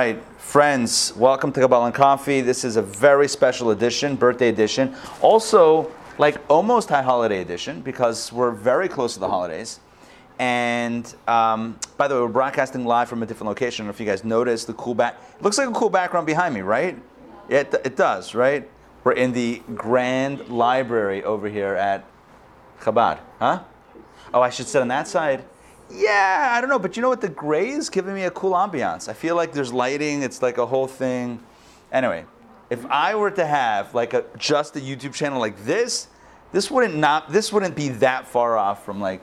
right, friends, welcome to Kabbalah and Coffee. This is a very special edition, birthday edition. Also, like almost high holiday edition because we're very close to the holidays. And um, by the way, we're broadcasting live from a different location. I don't know if you guys noticed the cool back. Looks like a cool background behind me, right? It, it does, right? We're in the grand library over here at Chabad, huh? Oh, I should sit on that side. Yeah, I don't know, but you know what? The gray is giving me a cool ambiance. I feel like there's lighting. It's like a whole thing. Anyway, if I were to have like a just a YouTube channel like this, this wouldn't not this wouldn't be that far off from like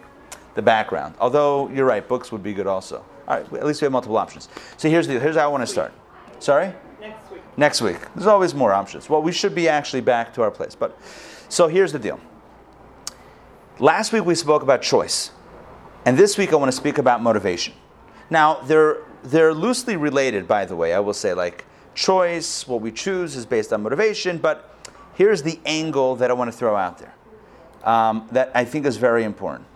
the background. Although you're right, books would be good also. All right, at least we have multiple options. So here's the here's how I want to start. Sorry. Next week. Next week. There's always more options. Well, we should be actually back to our place. But so here's the deal. Last week we spoke about choice. And this week I want to speak about motivation. Now, they're they're loosely related, by the way. I will say like choice, what we choose is based on motivation, but here's the angle that I want to throw out there um, that I think is very important.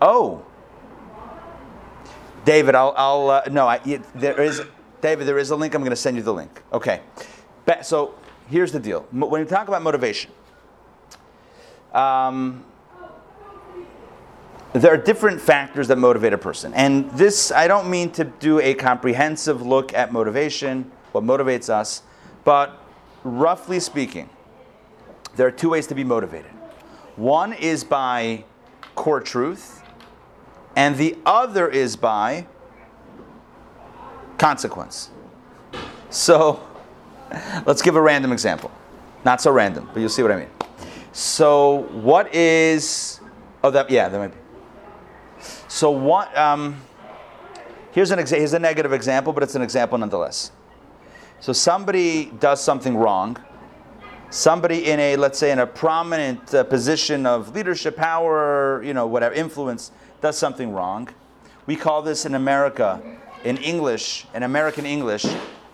Oh, David, I'll, I'll uh, no, I, there is, David, there is a link. I'm going to send you the link. Okay. So here's the deal. When you talk about motivation, um, there are different factors that motivate a person. And this, I don't mean to do a comprehensive look at motivation, what motivates us, but roughly speaking, there are two ways to be motivated. One is by core truth, and the other is by consequence. So, let's give a random example. Not so random, but you'll see what I mean. So, what is. Oh, that, yeah, that might be. So, what. Um, here's, an exa- here's a negative example, but it's an example nonetheless. So, somebody does something wrong. Somebody in a, let's say, in a prominent uh, position of leadership, power, you know, whatever, influence, does something wrong. We call this in America, in English, in American English,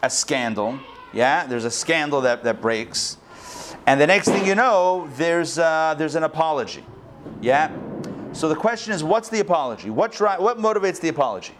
a scandal. Yeah, there's a scandal that, that breaks. And the next thing you know, there's, uh, there's an apology. Yeah? So the question is, what's the apology? What, what motivates the apology?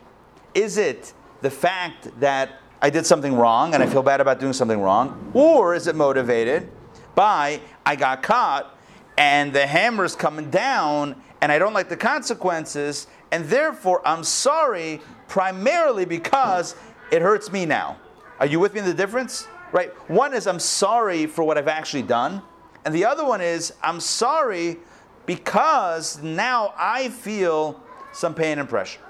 Is it the fact that I did something wrong and I feel bad about doing something wrong? Or is it motivated by I got caught and the hammer's coming down and I don't like the consequences and therefore I'm sorry primarily because it hurts me now? Are you with me in the difference? Right? One is I'm sorry for what I've actually done, and the other one is I'm sorry because now I feel some pain and pressure.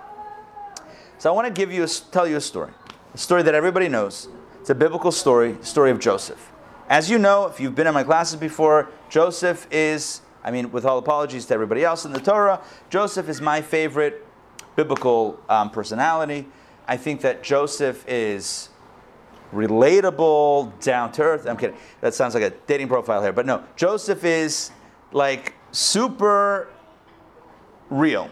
So I want to give you a, tell you a story, a story that everybody knows. It's a biblical story, story of Joseph. As you know, if you've been in my classes before, Joseph is, I mean, with all apologies to everybody else in the Torah, Joseph is my favorite biblical um, personality. I think that Joseph is relatable, down to earth. I'm kidding. That sounds like a dating profile here, but no. Joseph is like super real.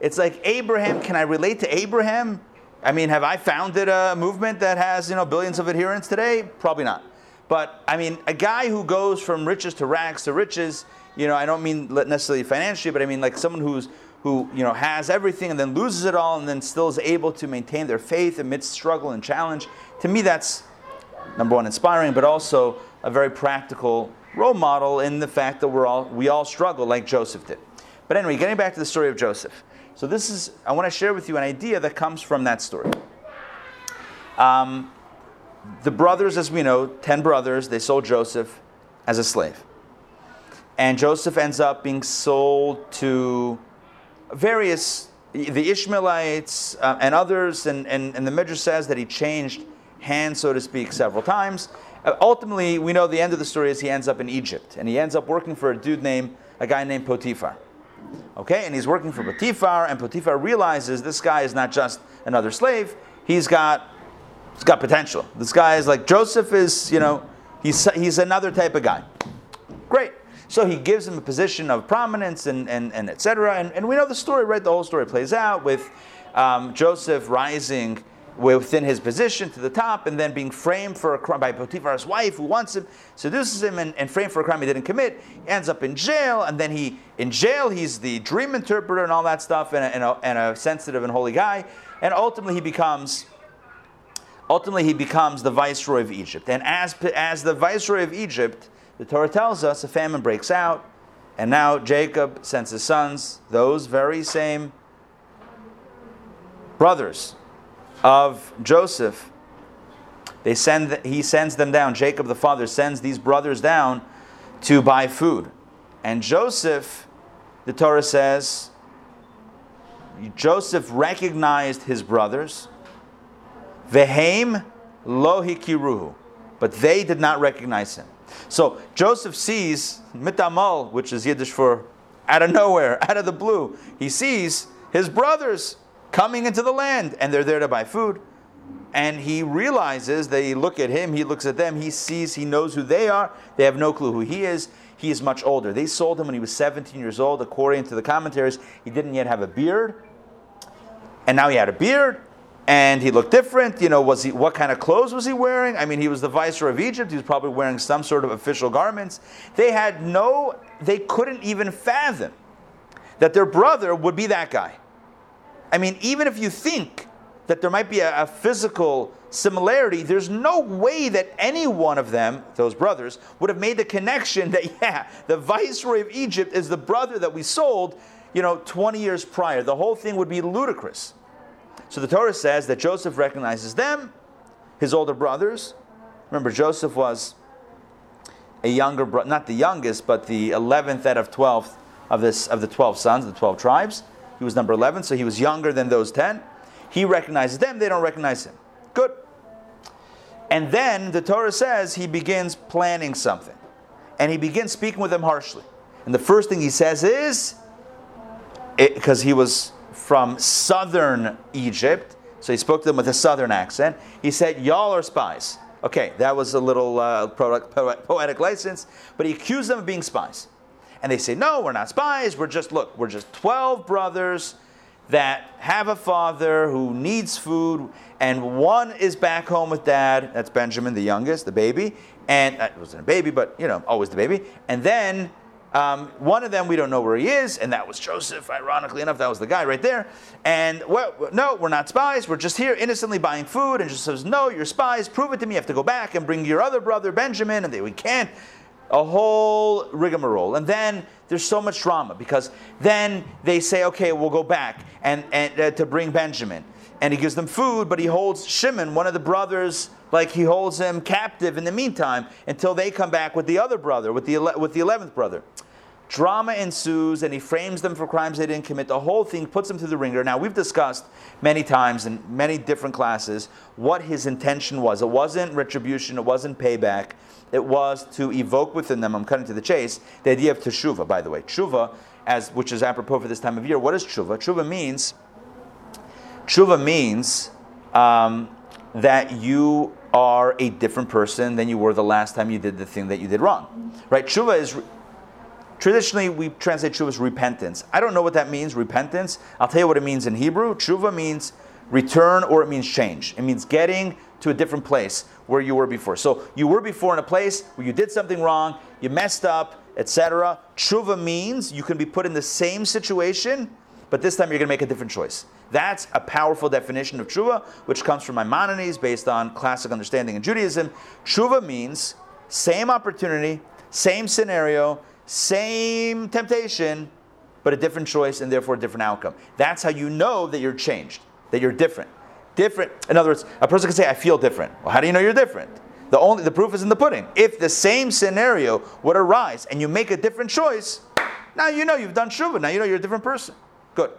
It's like Abraham. Can I relate to Abraham? I mean, have I founded a movement that has you know billions of adherents today? Probably not. But I mean, a guy who goes from riches to rags to riches. You know, I don't mean necessarily financially, but I mean like someone who's who you know has everything and then loses it all and then still is able to maintain their faith amidst struggle and challenge. To me, that's number one, inspiring, but also a very practical role model in the fact that we're all we all struggle like Joseph did. But anyway, getting back to the story of Joseph. So this is I want to share with you an idea that comes from that story. Um, the brothers, as we know, ten brothers, they sold Joseph as a slave, and Joseph ends up being sold to various the Ishmaelites uh, and others, and, and, and the Midrash says that he changed hands, so to speak, several times. Uh, ultimately, we know the end of the story is he ends up in Egypt, and he ends up working for a dude named a guy named Potiphar. Okay, and he's working for Potiphar, and Potiphar realizes this guy is not just another slave; he's got he's got potential. This guy is like Joseph is, you know, he's he's another type of guy. Great. So he gives him a position of prominence and, and, and et cetera. And, and we know the story, right? The whole story plays out with um, Joseph rising within his position to the top and then being framed for a crime by Potiphar's wife who wants him, seduces him, and, and framed for a crime he didn't commit. He ends up in jail, and then he, in jail, he's the dream interpreter and all that stuff, and a, and a, and a sensitive and holy guy. And ultimately, he becomes ultimately he becomes the viceroy of Egypt. And as, as the viceroy of Egypt, the Torah tells us a famine breaks out, and now Jacob sends his sons, those very same brothers of Joseph. They send, he sends them down. Jacob, the father, sends these brothers down to buy food. And Joseph, the Torah says, Joseph recognized his brothers. Vehem lo hikiruhu. But they did not recognize him. So Joseph sees mitamal, which is Yiddish for out of nowhere, out of the blue. He sees his brothers coming into the land, and they're there to buy food. And he realizes they look at him, he looks at them, he sees, he knows who they are. They have no clue who he is. He is much older. They sold him when he was 17 years old. According to the commentaries, he didn't yet have a beard. And now he had a beard and he looked different. You know, was he what kind of clothes was he wearing? I mean, he was the viceroy of Egypt. He was probably wearing some sort of official garments. They had no, they couldn't even fathom that their brother would be that guy. I mean, even if you think that there might be a, a physical similarity, there's no way that any one of them, those brothers, would have made the connection that yeah, the viceroy of Egypt is the brother that we sold, you know, 20 years prior. The whole thing would be ludicrous. So the Torah says that Joseph recognizes them, his older brothers. Remember, Joseph was a younger brother, not the youngest, but the 11th out of 12th of, this, of the 12 sons, the 12 tribes. He was number 11, so he was younger than those 10. He recognizes them, they don't recognize him. Good. And then the Torah says he begins planning something. And he begins speaking with them harshly. And the first thing he says is, because he was from southern Egypt, so he spoke to them with a southern accent. He said, Y'all are spies. Okay, that was a little uh, poetic license, but he accused them of being spies. And they say, No, we're not spies. We're just, look, we're just 12 brothers that have a father who needs food, and one is back home with dad. That's Benjamin, the youngest, the baby. And uh, it wasn't a baby, but, you know, always the baby. And then um, one of them, we don't know where he is, and that was Joseph, ironically enough. That was the guy right there. And, well, no, we're not spies. We're just here innocently buying food. And just says, no, you're spies. Prove it to me. You have to go back and bring your other brother, Benjamin. And they, we can't. A whole rigmarole. And then there's so much drama because then they say, okay, we'll go back and, and uh, to bring Benjamin. And he gives them food, but he holds Shimon, one of the brothers, like he holds him captive in the meantime until they come back with the other brother, with the, with the 11th brother. Drama ensues, and he frames them for crimes they didn't commit. The whole thing puts them through the ringer. Now, we've discussed many times in many different classes what his intention was. It wasn't retribution, it wasn't payback. It was to evoke within them, I'm cutting to the chase, the idea of teshuva, by the way. Tshuva, as, which is apropos for this time of year. What is tshuva? Tshuva means, tshuva means um, that you are a different person than you were the last time you did the thing that you did wrong. Right? Tshuva is Traditionally, we translate tshuva as repentance. I don't know what that means, repentance. I'll tell you what it means in Hebrew. Tshuva means return or it means change. It means getting to a different place where you were before. So you were before in a place where you did something wrong, you messed up, etc. Tshuva means you can be put in the same situation, but this time you're going to make a different choice. That's a powerful definition of tshuva, which comes from Maimonides based on classic understanding in Judaism. Tshuva means same opportunity, same scenario, same temptation, but a different choice and therefore a different outcome. That's how you know that you're changed, that you're different. Different. In other words, a person can say, I feel different. Well, how do you know you're different? The only the proof is in the pudding. If the same scenario would arise and you make a different choice, now you know you've done shuvah. Now you know you're a different person. Good.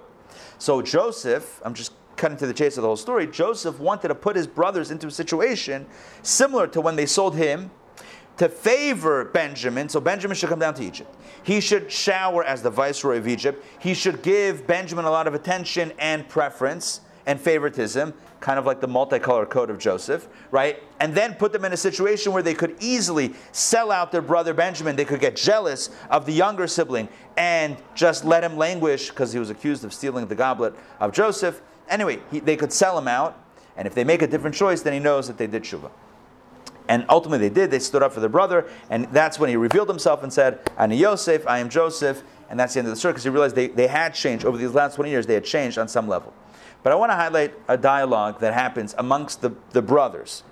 So Joseph, I'm just cutting to the chase of the whole story. Joseph wanted to put his brothers into a situation similar to when they sold him to favor Benjamin, so Benjamin should come down to Egypt. He should shower as the viceroy of Egypt. He should give Benjamin a lot of attention and preference and favoritism, kind of like the multicolored coat of Joseph, right? And then put them in a situation where they could easily sell out their brother Benjamin. They could get jealous of the younger sibling and just let him languish because he was accused of stealing the goblet of Joseph. Anyway, he, they could sell him out, and if they make a different choice, then he knows that they did shuvah. And ultimately they did. They stood up for their brother. And that's when he revealed himself and said, Ani Yosef, I am Joseph. And that's the end of the story because he realized they, they had changed. Over these last 20 years, they had changed on some level. But I want to highlight a dialogue that happens amongst the, the brothers.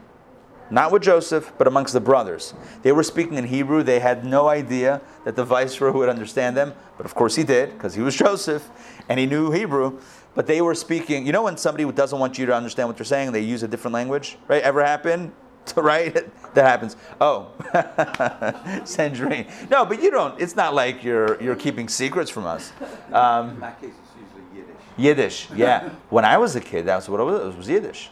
Not with Joseph, but amongst the brothers. They were speaking in Hebrew. They had no idea that the viceroy would understand them. But of course he did, because he was Joseph and he knew Hebrew. But they were speaking, you know, when somebody doesn't want you to understand what they're saying, they use a different language, right? Ever happen? right? That happens. Oh, Sandrine. No, but you don't. It's not like you're you're keeping secrets from us. Um, In my case, it's usually Yiddish. Yiddish, yeah. when I was a kid, that's what it was. It was Yiddish,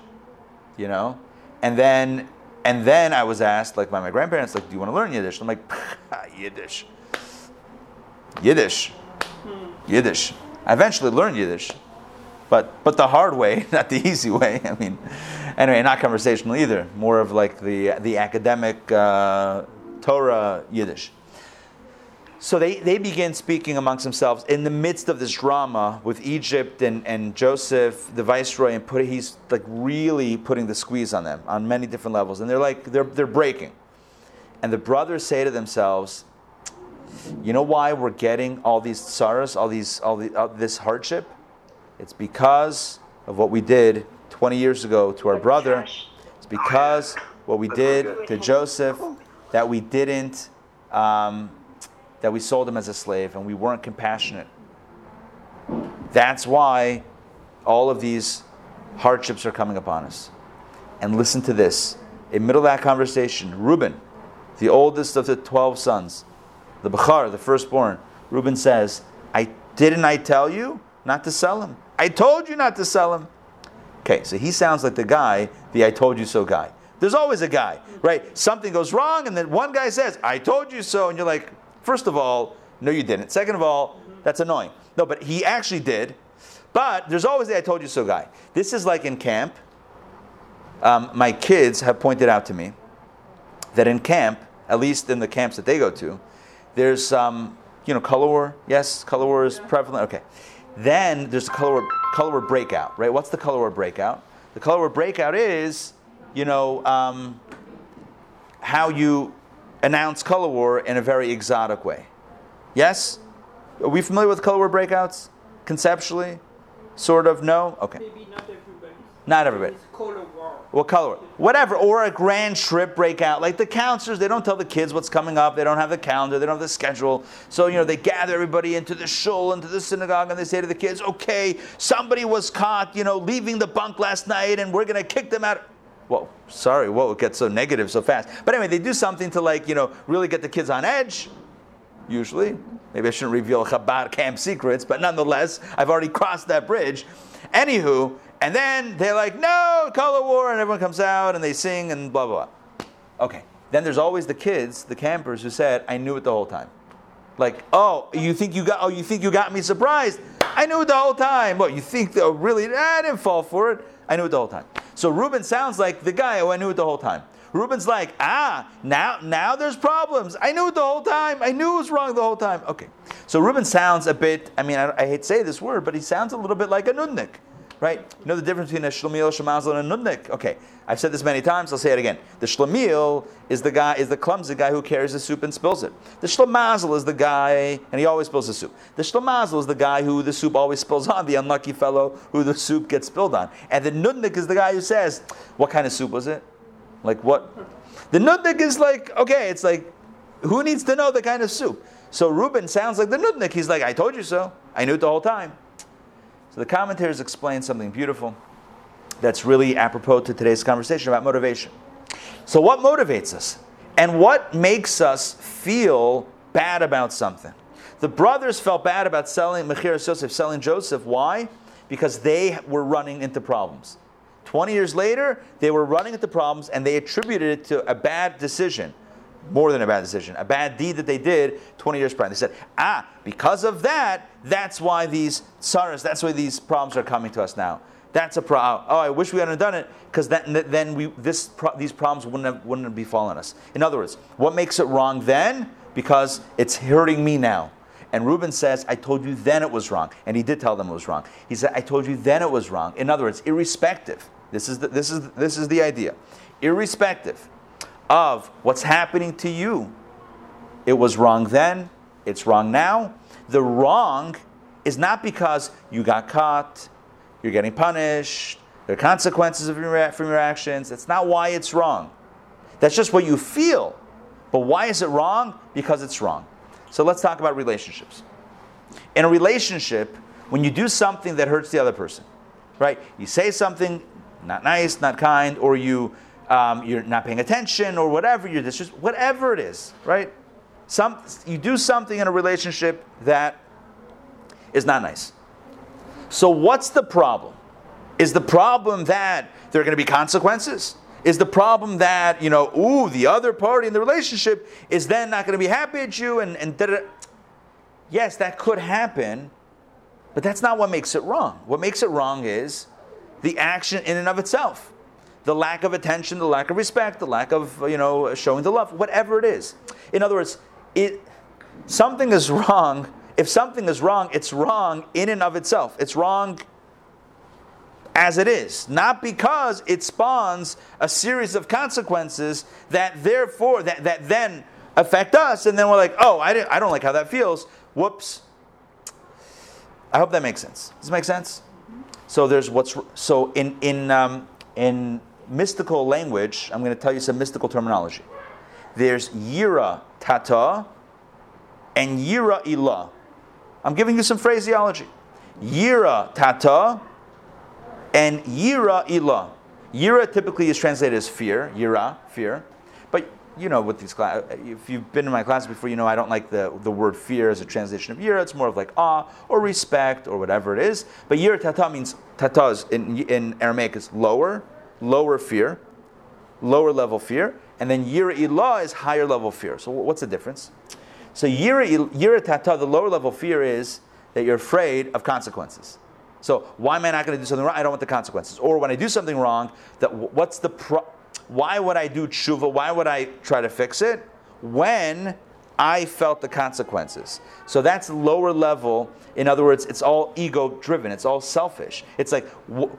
you know. And then and then I was asked, like by my grandparents, like, "Do you want to learn Yiddish?" I'm like, "Yiddish, Yiddish, Yiddish." I eventually learned Yiddish, but but the hard way, not the easy way. I mean, anyway, not conversational either. More of like the the academic uh, Torah Yiddish. So they, they begin speaking amongst themselves in the midst of this drama with Egypt and, and Joseph, the viceroy, and put, he's like really putting the squeeze on them on many different levels. And they're like, they're, they're breaking. And the brothers say to themselves, you know why we're getting all these sorrows, all, these, all, the, all this hardship? It's because of what we did 20 years ago to our brother. It's because what we did to Joseph that we didn't. Um, that we sold him as a slave and we weren't compassionate. That's why all of these hardships are coming upon us. And listen to this. In middle of that conversation, Reuben, the oldest of the 12 sons, the Bachar, the firstborn, Reuben says, I didn't I tell you not to sell him? I told you not to sell him. Okay, so he sounds like the guy, the I told you so guy. There's always a guy, right? Something goes wrong, and then one guy says, I told you so, and you're like, First of all, no, you didn't. Second of all, that's annoying. No, but he actually did. But there's always the I told you so guy. This is like in camp. Um, my kids have pointed out to me that in camp, at least in the camps that they go to, there's um, you know color war. Yes, color war is prevalent. Okay. Then there's the color war, color war breakout, right? What's the color war breakout? The color war breakout is, you know, um, how you announce color war in a very exotic way. Yes? Are we familiar with color war breakouts? Conceptually? Sort of? No? Okay. Maybe not everybody. Not everybody. Color. What color? Whatever. Or a grand trip breakout. Like the counselors, they don't tell the kids what's coming up. They don't have the calendar. They don't have the schedule. So, you know, they gather everybody into the shul, into the synagogue, and they say to the kids, okay, somebody was caught, you know, leaving the bunk last night, and we're going to kick them out. Whoa, sorry, whoa, it gets so negative so fast. But anyway, they do something to like, you know, really get the kids on edge, usually. Maybe I shouldn't reveal Chabad camp secrets, but nonetheless, I've already crossed that bridge. Anywho, and then they're like, no, color war, and everyone comes out and they sing and blah, blah, blah. Okay. Then there's always the kids, the campers, who said, I knew it the whole time. Like, oh, you think you got oh, you think you got me surprised? I knew it the whole time. What, you think oh, really I didn't fall for it. I knew it the whole time. So Reuben sounds like the guy who I knew it the whole time. Reuben's like, ah, now now there's problems. I knew it the whole time. I knew it was wrong the whole time. Okay. So Reuben sounds a bit, I mean, I, I hate to say this word, but he sounds a little bit like a nudnik. Right? You know the difference between a shlemiel, shlemazel, and a nudnik? Okay. I've said this many times, I'll say it again. The shlemiel is the guy, is the clumsy guy who carries the soup and spills it. The shlemazel is the guy, and he always spills the soup. The shlemazel is the guy who the soup always spills on, the unlucky fellow who the soup gets spilled on. And the nudnik is the guy who says, what kind of soup was it? Like what? The nudnik is like, okay, it's like, who needs to know the kind of soup? So Reuben sounds like the nudnik. He's like, I told you so. I knew it the whole time. So the commentators explain something beautiful that's really apropos to today's conversation about motivation. So, what motivates us? And what makes us feel bad about something? The brothers felt bad about selling Mechir Yosef, selling Joseph. Why? Because they were running into problems. 20 years later, they were running into problems and they attributed it to a bad decision. More than a bad decision, a bad deed that they did 20 years prior. They said, ah, because of that, that's why these sorrows, that's why these problems are coming to us now. That's a problem. Oh, I wish we hadn't done it because then, then we, this, these problems wouldn't have, wouldn't have befallen us. In other words, what makes it wrong then? Because it's hurting me now. And Reuben says, I told you then it was wrong. And he did tell them it was wrong. He said, I told you then it was wrong. In other words, irrespective, this is the, this is, this is the idea. Irrespective of what's happening to you, it was wrong then, it's wrong now. The wrong is not because you got caught, you're getting punished, there are consequences of your, from your actions. That's not why it's wrong. That's just what you feel. But why is it wrong? Because it's wrong. So let's talk about relationships. In a relationship, when you do something that hurts the other person, right? You say something not nice, not kind, or you um, you're not paying attention, or whatever. You're just whatever it is, right? Some you do something in a relationship that is not nice. So what's the problem? Is the problem that there are going to be consequences? Is the problem that, you know, ooh, the other party in the relationship is then not going to be happy at you and, and da-da. Yes, that could happen, but that's not what makes it wrong. What makes it wrong is the action in and of itself. The lack of attention, the lack of respect, the lack of, you know, showing the love, whatever it is. In other words, it something is wrong. If something is wrong, it's wrong in and of itself. It's wrong as it is, not because it spawns a series of consequences that therefore that, that then affect us, and then we're like, oh, I, I don't like how that feels. Whoops. I hope that makes sense. Does it make sense? So there's what's so in in um, in mystical language. I'm going to tell you some mystical terminology. There's yira tata and yira ilah. I'm giving you some phraseology. Yira tata and yira ilah. Yira typically is translated as fear, yira, fear. But you know, with these class, if you've been in my class before, you know I don't like the, the word fear as a translation of yira. It's more of like awe or respect or whatever it is. But yira tata means tata is in, in Aramaic is lower, lower fear, lower level fear, and then yira ilah is higher level fear. So what's the difference? So yira, yira tata, the lower level fear is that you're afraid of consequences. So why am I not going to do something wrong? I don't want the consequences. Or when I do something wrong, that what's the pro- why would I do tshuva? Why would I try to fix it when I felt the consequences? So that's lower level. In other words, it's all ego driven. It's all selfish. It's like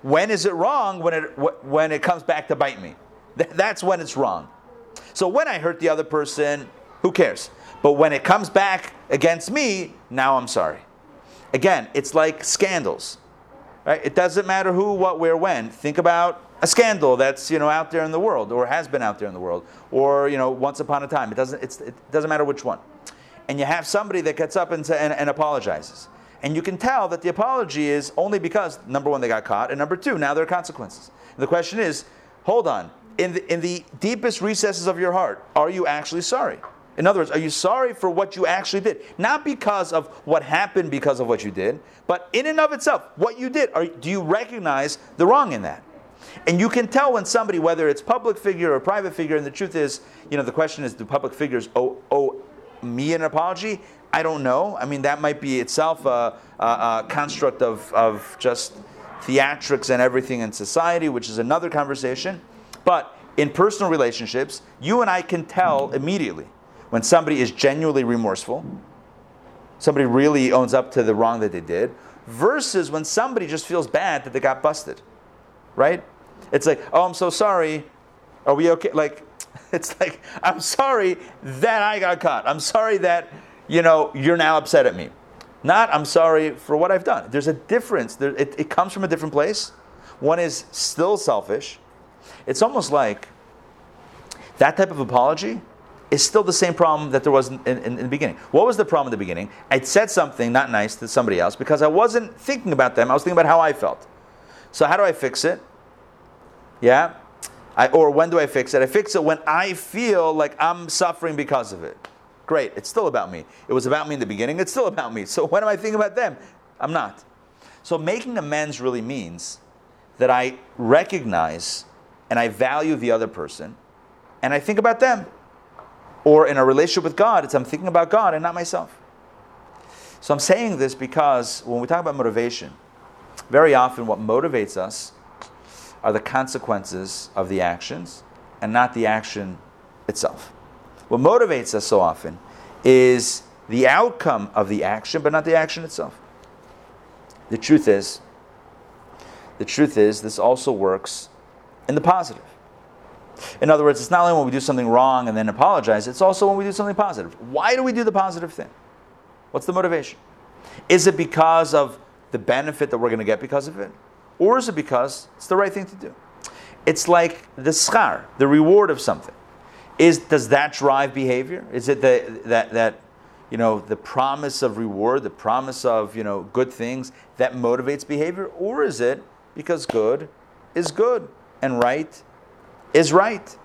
when is it wrong when it when it comes back to bite me? Th- that's when it's wrong. So when I hurt the other person, who cares? But when it comes back against me, now I'm sorry. Again, it's like scandals. Right? It doesn't matter who, what, where, when. Think about a scandal that's you know out there in the world, or has been out there in the world, or you know once upon a time. It doesn't. it doesn't matter which one. And you have somebody that gets up and, and, and apologizes, and you can tell that the apology is only because number one they got caught, and number two now there are consequences. And the question is, hold on. In the, in the deepest recesses of your heart, are you actually sorry? In other words, are you sorry for what you actually did? Not because of what happened because of what you did, but in and of itself, what you did. Are, do you recognize the wrong in that? And you can tell when somebody, whether it's public figure or private figure, and the truth is, you know, the question is, do public figures owe, owe me an apology? I don't know. I mean, that might be itself a, a, a construct of, of just theatrics and everything in society, which is another conversation. But in personal relationships, you and I can tell immediately when somebody is genuinely remorseful, somebody really owns up to the wrong that they did, versus when somebody just feels bad that they got busted, right? It's like, oh, I'm so sorry. Are we okay? Like, it's like, I'm sorry that I got caught. I'm sorry that, you know, you're now upset at me. Not, I'm sorry for what I've done. There's a difference. There, it, it comes from a different place. One is still selfish. It's almost like that type of apology is still the same problem that there was in, in, in, the beginning. What was the problem in the beginning? I said something not nice to somebody else because I wasn't thinking about them. I was thinking about how I felt. So how do I fix it? Yeah? I, or when do I fix it? I fix it when I feel like I'm suffering because of it. Great, it's still about me. It was about me in the beginning, it's still about me. So when am I thinking about them? I'm not. So making amends really means that I recognize and I value the other person and I think about them. Or in a relationship with God, it's I'm thinking about God and not myself. So I'm saying this because when we talk about motivation, very often what motivates us are the consequences of the actions and not the action itself. What motivates us so often is the outcome of the action, but not the action itself. The truth is, the truth is, this also works in the positive. In other words, it's not only when we do something wrong and then apologize, it's also when we do something positive. Why do we do the positive thing? What's the motivation? Is it because of the benefit that we're going to get because of it? Or is it because it's the right thing to do? It's like the schar, the reward of something. Is, does that drive behavior? Is it the, that, that you know, the promise of reward, the promise of you know, good things that motivates behavior? Or is it because good is good and right is right?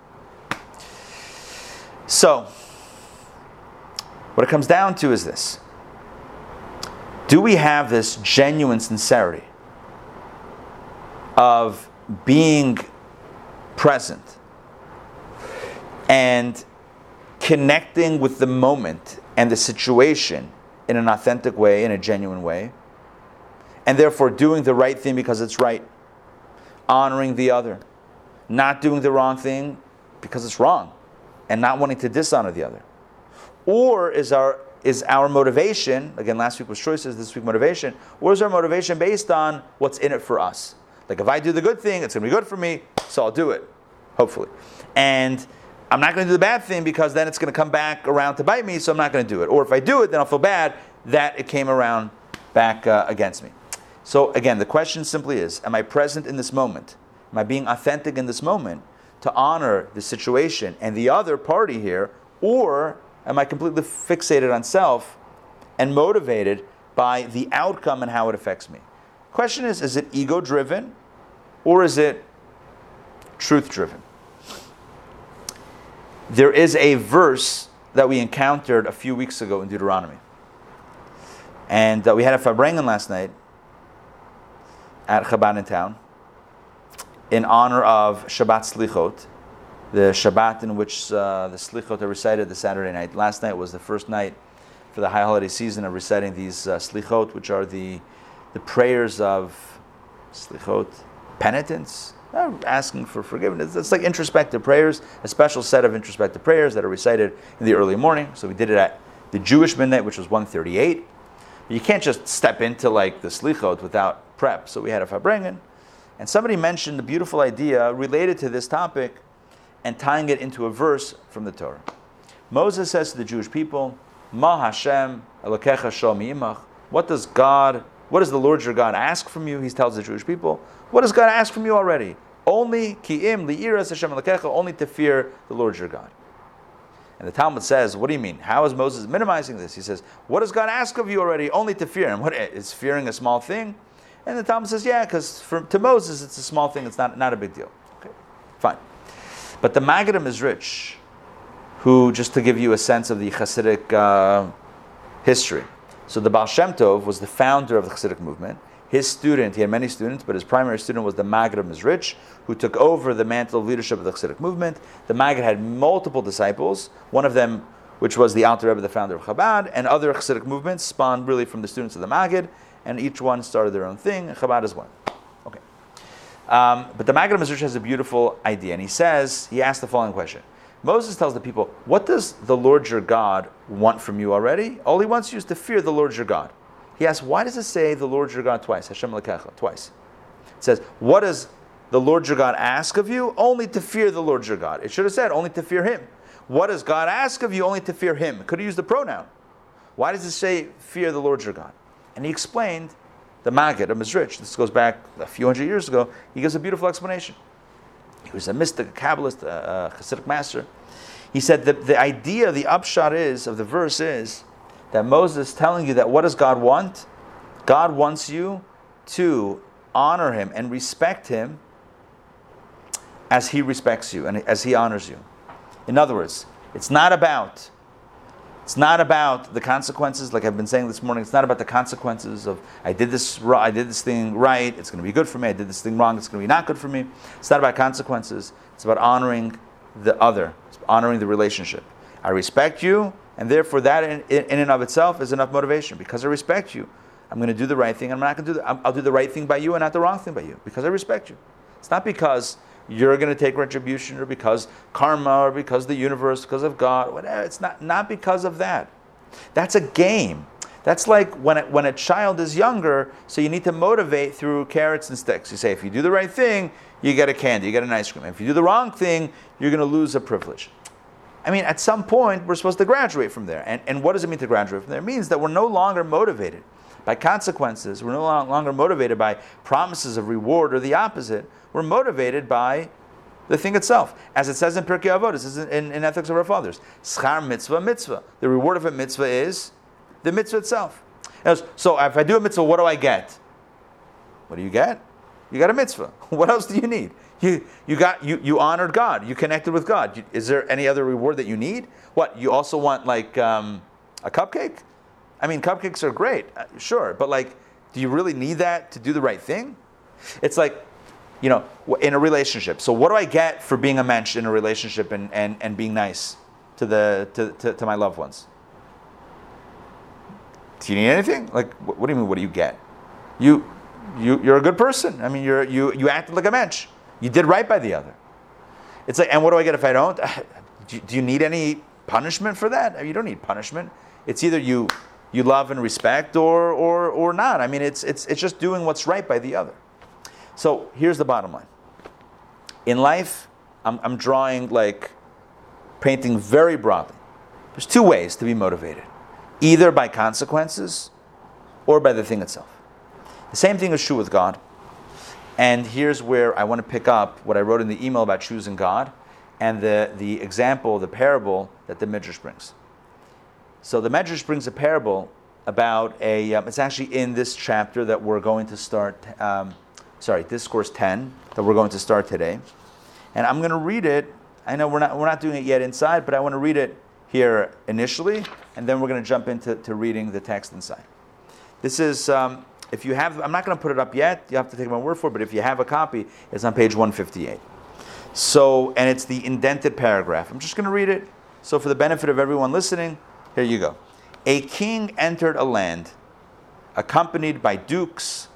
So, what it comes down to is this Do we have this genuine sincerity of being present and connecting with the moment and the situation in an authentic way, in a genuine way, and therefore doing the right thing because it's right, honoring the other, not doing the wrong thing because it's wrong, and not wanting to dishonor the other? Or is our is our motivation, again, last week was choices, this week motivation, or is our motivation based on what's in it for us? Like if I do the good thing, it's gonna be good for me, so I'll do it, hopefully. And I'm not going to do the bad thing because then it's going to come back around to bite me, so I'm not going to do it. Or if I do it, then I'll feel bad that it came around back uh, against me. So again, the question simply is Am I present in this moment? Am I being authentic in this moment to honor the situation and the other party here? Or am I completely fixated on self and motivated by the outcome and how it affects me? Question is Is it ego driven or is it truth driven? There is a verse that we encountered a few weeks ago in Deuteronomy. And uh, we had a Farbrengen last night at Chabad Intown in honor of Shabbat Slichot, the Shabbat in which uh, the Slichot are recited the Saturday night. Last night was the first night for the high holiday season of reciting these uh, Slichot, which are the, the prayers of Slichot, penitence, not uh, asking for forgiveness. It's like introspective prayers, a special set of introspective prayers that are recited in the early morning. So we did it at the Jewish midnight, which was 138. You can't just step into like the slichot without prep. So we had a farbrengen, and somebody mentioned a beautiful idea related to this topic and tying it into a verse from the Torah. Moses says to the Jewish people, Ma Hashem Elokecha Shom What does God, what does the Lord your God ask from you? He tells the Jewish people, what does God ask from you already? Only ki'im li'iras Hashem only to fear the Lord your God. And the Talmud says, what do you mean? How is Moses minimizing this? He says, what does God ask of you already? Only to fear him. What is fearing a small thing? And the Talmud says, yeah, because to Moses it's a small thing, it's not, not a big deal. Okay, fine. But the Maggid of Mezrich, who, just to give you a sense of the Hasidic uh, history. So the Baal Shem Tov was the founder of the Hasidic movement. His student, he had many students, but his primary student was the Maggid of Mezrich, who took over the mantle of leadership of the Chassidic movement. The Maggid had multiple disciples, one of them, which was the Alter Rebbe, the founder of Chabad, and other Chassidic movements spawned really from the students of the Maggid, and each one started their own thing, Chabad is one. Okay. Um, but the Maggid of Mezrich has a beautiful idea, and he says, he asked the following question. Moses tells the people, What does the Lord your God want from you already? All he wants you is to fear the Lord your God. He asks, why does it say the Lord your God twice? Hashem Elokecha, twice. It says, what does the Lord your God ask of you? Only to fear the Lord your God. It should have said, only to fear him. What does God ask of you? Only to fear him. Could have used the pronoun. Why does it say, fear the Lord your God? And he explained, the Maggid of Mezrich, this goes back a few hundred years ago, he gives a beautiful explanation. He was a mystic, a Kabbalist, a, a Hasidic master. He said that the idea, the upshot is, of the verse is, that Moses is telling you that what does God want? God wants you to honor him and respect him as he respects you and as he honors you. In other words, it's not about it's not about the consequences like I've been saying this morning. It's not about the consequences of I did this I did this thing right, it's going to be good for me. I did this thing wrong, it's going to be not good for me. It's not about consequences. It's about honoring the other, it's honoring the relationship. I respect you, and therefore, that in, in, and of itself is enough motivation. Because I respect you, I'm going to do the right thing. I'm not going to do. The, I'll do the right thing by you and not the wrong thing by you. Because I respect you. It's not because you're going to take retribution or because karma or because the universe, because of God, whatever. It's not not because of that. That's a game. That's like when, it, when a child is younger, so you need to motivate through carrots and sticks. You say, if you do the right thing, you get a candy, you get an ice cream. If you do the wrong thing, you're going to lose a privilege. I mean, at some point, we're supposed to graduate from there. And, and what does it mean to graduate from there? It means that we're no longer motivated by consequences. We're no longer motivated by promises of reward or the opposite. We're motivated by the thing itself. As it says in Pirkei Avot, this is in, in Ethics of Our Fathers. Schar mitzvah mitzvah. The reward of a mitzvah is the mitzvah itself. So if I do a mitzvah, what do I get? What do you get? You got a mitzvah. What else do you need? You, you, got, you, you honored God. You connected with God. Is there any other reward that you need? What? You also want like um, a cupcake? I mean, cupcakes are great, uh, sure, but like, do you really need that to do the right thing? It's like, you know, in a relationship. So, what do I get for being a mensch in a relationship and, and, and being nice to, the, to, to, to my loved ones? Do you need anything? Like, what, do you mean? What do you get? You, you, you're a good person. I mean, you're, you, you acted like a mensch. You did right by the other. It's like, and what do I get if I don't? Do, you need any punishment for that? You don't need punishment. It's either you you love and respect or or or not. I mean, it's it's it's just doing what's right by the other. So here's the bottom line. In life, I'm, I'm drawing like painting very broadly. There's two ways to be motivated either by consequences or by the thing itself. The same thing is true with God. And here's where I want to pick up what I wrote in the email about choosing God and the, the example, the parable that the Midrash brings. So the Midrash brings a parable about a, um, it's actually in this chapter that we're going to start, um, sorry, Discourse 10 that we're going to start today. And I'm going to read it. I know we're not, we're not doing it yet inside, but I want to read it here initially, and then we're going to jump into to reading the text inside. This is, um, if you have, I'm not going to put it up yet, you have to take my word for it, but if you have a copy, it's on page 158. So, and it's the indented paragraph. I'm just going to read it. So, for the benefit of everyone listening, here you go. A king entered a land accompanied by dukes,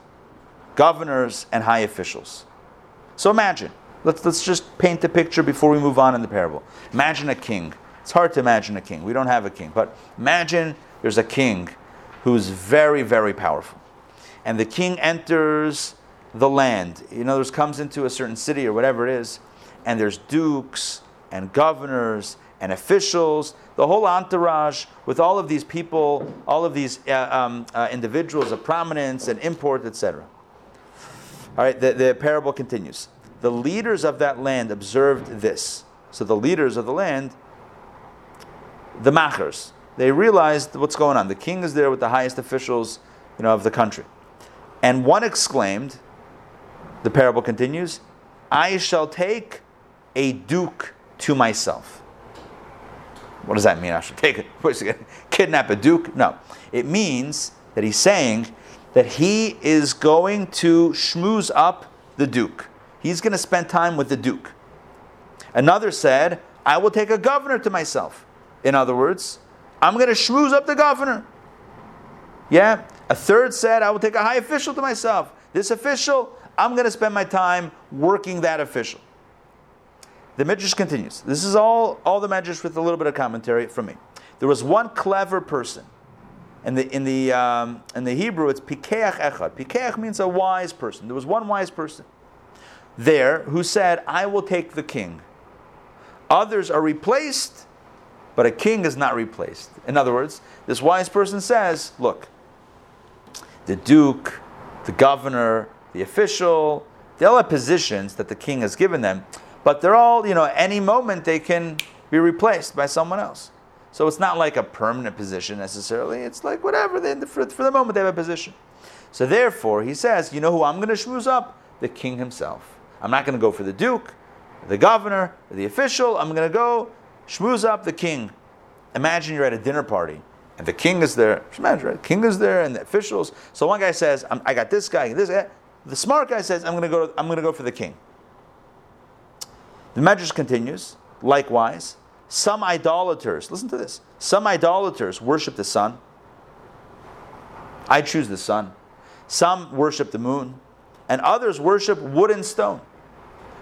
governors, and high officials. So imagine, let's, let's just paint the picture before we move on in the parable. Imagine a king. It's hard to imagine a king. We don't have a king. But imagine there's a king who's very, very powerful. And the king enters the land. In other words, comes into a certain city or whatever it is, and there's dukes and governors and officials, the whole entourage with all of these people, all of these uh, um, uh, individuals of prominence and import, etc. All right, the, the parable continues. The leaders of that land observed this. So the leaders of the land, the machers, they realized what's going on. The king is there with the highest officials, you know, of the country. And one exclaimed, the parable continues, I shall take a duke to myself. What does that mean? I should take it, kidnap a duke? No. It means that he's saying that he is going to schmooze up the duke. He's going to spend time with the duke. Another said, I will take a governor to myself. In other words, I'm going to schmooze up the governor. Yeah. A third said, I will take a high official to myself. This official, I'm going to spend my time working that official. The Midrash continues. This is all, all the Midrash with a little bit of commentary from me. There was one clever person. In the, in the, um, in the Hebrew, it's Pikeach Echad. Pikeach means a wise person. There was one wise person there who said, I will take the king. Others are replaced, but a king is not replaced. In other words, this wise person says, Look, the duke, the governor, the official, they all have positions that the king has given them. But they're all, you know, any moment they can be replaced by someone else. So it's not like a permanent position necessarily. It's like whatever, they, for, for the moment they have a position. So therefore, he says, you know who I'm going to schmooze up? The king himself. I'm not going to go for the duke, the governor, the official. I'm going to go schmooze up the king. Imagine you're at a dinner party and the king is there. Imagine, right? The king is there and the officials. So one guy says, I got this guy, this guy. The smart guy says, I'm going to go, I'm going to go for the king. The Medrash continues, likewise, some idolaters, listen to this, some idolaters worship the sun. I choose the sun. Some worship the moon, and others worship wood and stone.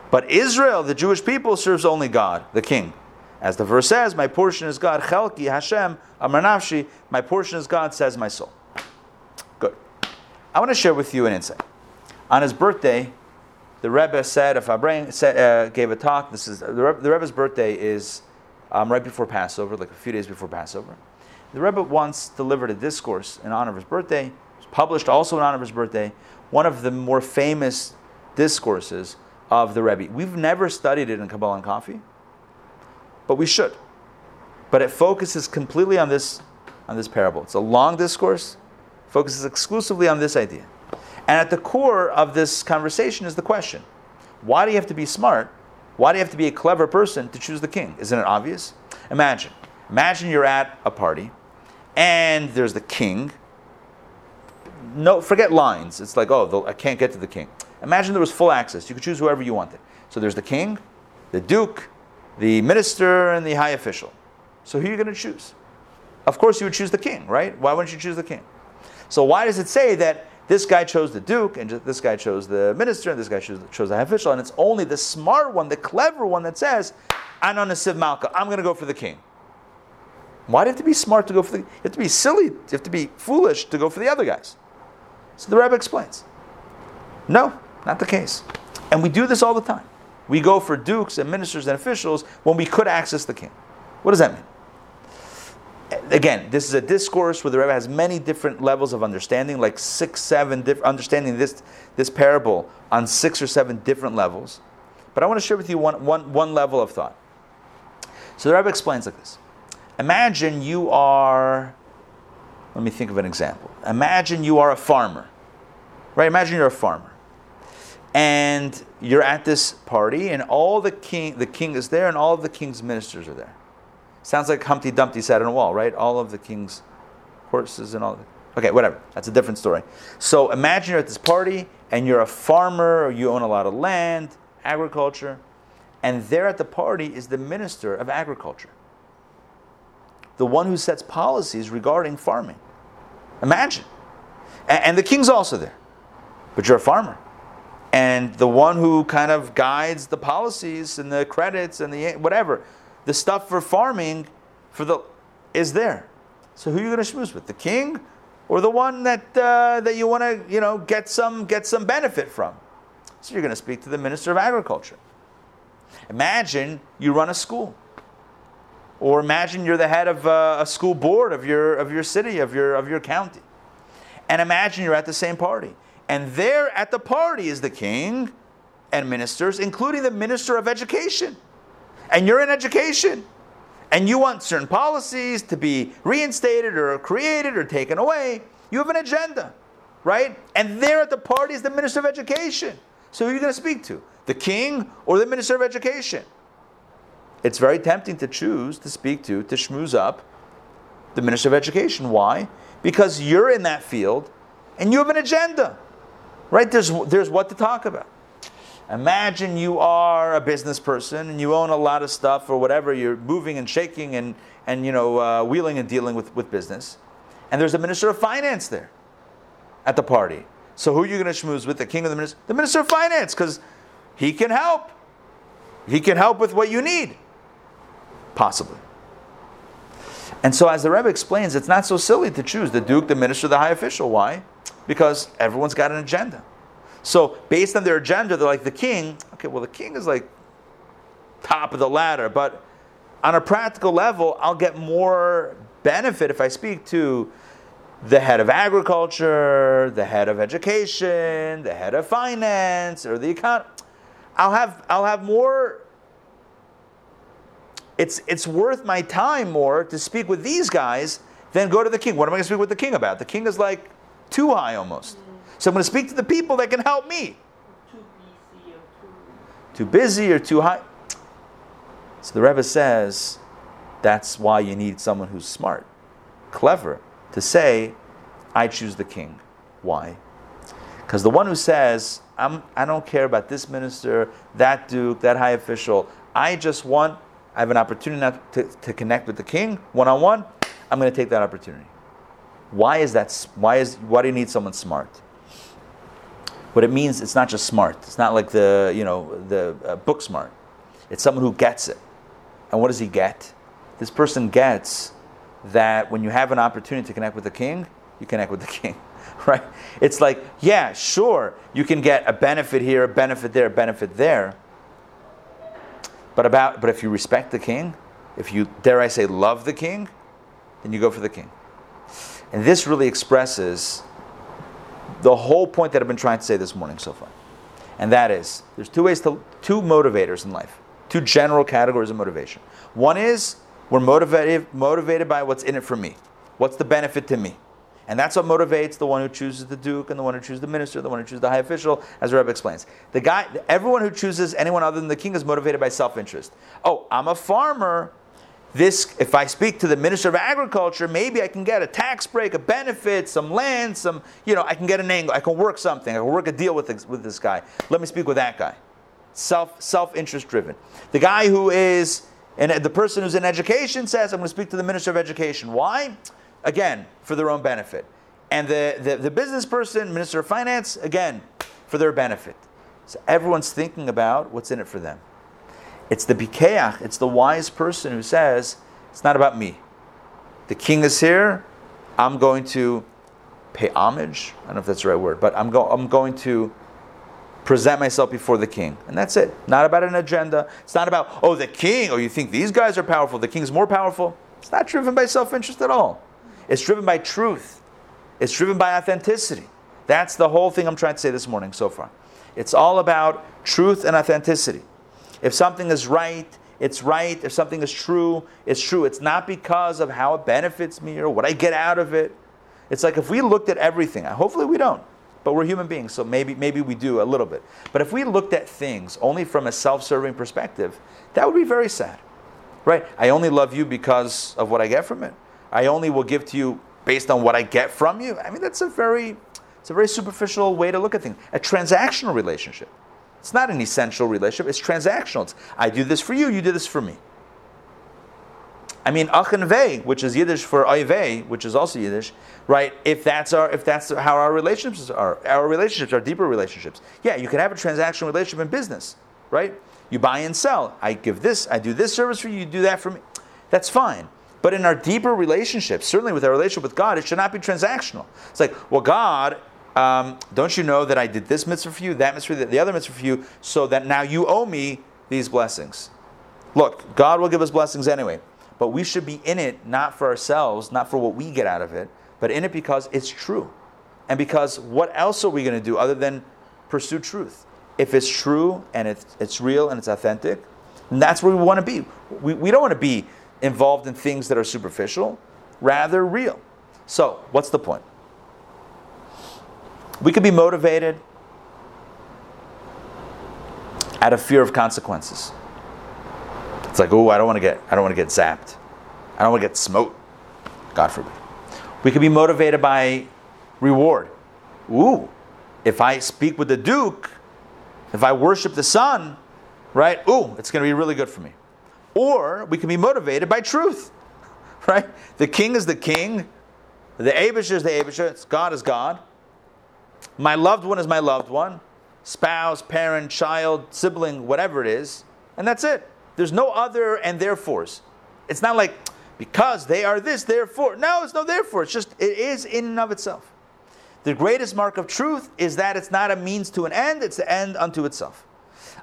But Israel, the Jewish people, serves only God, the King. As the verse says, My portion is God, Chelki Hashem, Amarnafshi, my portion is God, says my soul. Good. I want to share with you an insight. On his birthday, the Rebbe said, if I said, uh, gave a talk, this is the, Rebbe, the Rebbe's birthday is um, right before Passover, like a few days before Passover. The Rebbe once delivered a discourse in honor of his birthday published also in honor of his birthday, one of the more famous discourses of the Rebbe. We've never studied it in Kabbalah and Coffee, but we should. But it focuses completely on this, on this parable. It's a long discourse, focuses exclusively on this idea. And at the core of this conversation is the question why do you have to be smart? Why do you have to be a clever person to choose the king? Isn't it obvious? Imagine. Imagine you're at a party and there's the king. No, forget lines. It's like, oh, I can't get to the king. Imagine there was full access. You could choose whoever you wanted. So there's the king, the duke, the minister, and the high official. So who are you going to choose? Of course, you would choose the king, right? Why wouldn't you choose the king? So why does it say that this guy chose the duke, and this guy chose the minister, and this guy chose, the high official, and it's only the smart one, the clever one that says, "Anon Nesiv Malka, I'm going to go for the king." Why do you have to be smart to go for the? You have to be silly. You have to be foolish to go for the other guys. So the rabbi explains. No, not the case. And we do this all the time. We go for dukes and ministers and officials when we could access the king. What does that mean? Again, this is a discourse where the Rebbe has many different levels of understanding, like six, seven different understanding this, this parable on six or seven different levels. But I want to share with you one, one, one level of thought. So the Rebbe explains like this. Imagine you are, let me think of an example. Imagine you are a farmer, right? Imagine you're a farmer. And you're at this party, and all the king, the king is there, and all of the king's ministers are there. Sounds like Humpty Dumpty sat on a wall, right? All of the king's horses and all. The, Okay, whatever. That's a different story. So imagine you're at this party, and you're a farmer, or you own a lot of land, agriculture, and there at the party is the minister of agriculture the one who sets policies regarding farming. Imagine. And, and the king's also there, but you're a farmer. And the one who kind of guides the policies and the credits and the whatever, the stuff for farming for the is there. So who are you going to schmooze with? The king or the one that uh, that you want to you know get some get some benefit from? So you're going to speak to the minister of agriculture. Imagine you run a school or imagine you're the head of uh, a school board of your, of your city, of your, of your county. And imagine you're at the same party. And there at the party is the king and ministers, including the minister of education. And you're in education. And you want certain policies to be reinstated or created or taken away. You have an agenda, right? And there at the party is the minister of education. So who are you going to speak to? The king or the minister of education? it's very tempting to choose to speak to, to schmooze up the Minister of Education. Why? Because you're in that field and you have an agenda, right? There's, there's what to talk about. Imagine you are a business person and you own a lot of stuff or whatever, you're moving and shaking and, and you know, uh, wheeling and dealing with, with business. And there's a Minister of Finance there at the party. So who are you going to schmooze with? The king of the minister? The Minister of Finance, because he can help. He can help with what you need. Possibly. And so, as the Rebbe explains, it's not so silly to choose the duke, the minister, the high official. Why? Because everyone's got an agenda. So, based on their agenda, they're like the king. Okay, well, the king is like top of the ladder, but on a practical level, I'll get more benefit if I speak to the head of agriculture, the head of education, the head of finance, or the econ. I'll have I'll have more it's, it's worth my time more to speak with these guys than go to the king. What am I going to speak with the king about? The king is like too high almost. So I'm going to speak to the people that can help me. Too busy or too high. So the Rebbe says that's why you need someone who's smart, clever, to say, I choose the king. Why? Because the one who says, I'm, I don't care about this minister, that duke, that high official, I just want I have an opportunity to, to connect with the king one on one, I'm going to take that opportunity. Why is that? Why is why do you need someone smart? What it means, it's not just smart. It's not like the you know the uh, book smart. It's someone who gets it. And what does he get? This person gets that when you have an opportunity to connect with the king, you connect with the king, right? It's like, yeah, sure, you can get a benefit here, a benefit there, a benefit there. But about but if you respect the king, if you dare I say love the king, then you go for the king. And this really expresses the whole point that I've been trying to say this morning so far. And that is there's two ways to two motivators in life. Two general categories of motivation. One is we're motivated motivated by what's in it for me. What's the benefit to me? And that's what motivates the one who chooses the duke and the one who chooses the minister, the one who chooses the high official, as Rebbe explains. The guy, everyone who chooses anyone other than the king is motivated by self-interest. Oh, I'm a farmer. This, if I speak to the minister of agriculture, maybe I can get a tax break, a benefit, some land, some, you know, I can get an angle, I can work something, I can work a deal with this, with this guy. Let me speak with that guy. Self, self-interest driven. The guy who is, and the person who's in education says, I'm going to speak to the minister of education. Why? again, for their own benefit. And the, the, the, business person, Minister of Finance, again, for their benefit. So everyone's thinking about what's in it for them. It's the pikeach, it's the wise person who says, it's not about me. The king is here, I'm going to pay homage. I don't know if that's the right word, but I'm, go- I'm going to present myself before the king. And that's it. Not about an agenda. It's not about, oh, the king, oh, you think these guys are powerful, the king's more powerful. It's not driven by self interest at all. It's driven by truth. It's driven by authenticity. That's the whole thing I'm trying to say this morning so far. It's all about truth and authenticity. If something is right, it's right. If something is true, it's true. It's not because of how it benefits me or what I get out of it. It's like if we looked at everything, uh, hopefully we don't, but we're human beings, so maybe, maybe we do a little bit. But if we looked at things only from a self serving perspective, that would be very sad. Right? I only love you because of what I get from it. I only will give to you based on what I get from you. I mean, that's a very, it's a very superficial way to look at things. A transactional relationship. It's not an essential relationship. It's transactional. It's, I do this for you, you do this for me. I mean, achenve, which is Yiddish for oive, which is also Yiddish, right? If that's our, if that's how our relationships are, our relationships are deeper relationships. Yeah, you can have a transactional relationship in business, right? You buy and sell. I give this, I do this service for you, you do that for me. That's fine. But in our deeper relationships, certainly with our relationship with God, it should not be transactional. It's like, well, God, um, don't you know that I did this mitzvah for you, that mitzvah, the other mitzvah for you, so that now you owe me these blessings? Look, God will give us blessings anyway, but we should be in it not for ourselves, not for what we get out of it, but in it because it's true. And because what else are we going to do other than pursue truth? If it's true and it's, it's real and it's authentic, that's where we want to be. We, we don't want to be involved in things that are superficial, rather real. So, what's the point? We could be motivated out of fear of consequences. It's like, oh, I don't want to get, I don't want to get zapped. I don't want to get smote. God forbid. We could be motivated by reward. Ooh, if I speak with the Duke, if I worship the Sun, right? Ooh, it's going to be really good for me. Or we can be motivated by truth, right? The king is the king, the Aibishter is the Aibishter, God is God. My loved one is my loved one, spouse, parent, child, sibling, whatever it is, and that's it. There's no other and therefores. It's not like because they are this, therefore. No, it's no therefore. It's just, it is in and of itself. The greatest mark of truth is that it's not a means to an end, it's the end unto itself.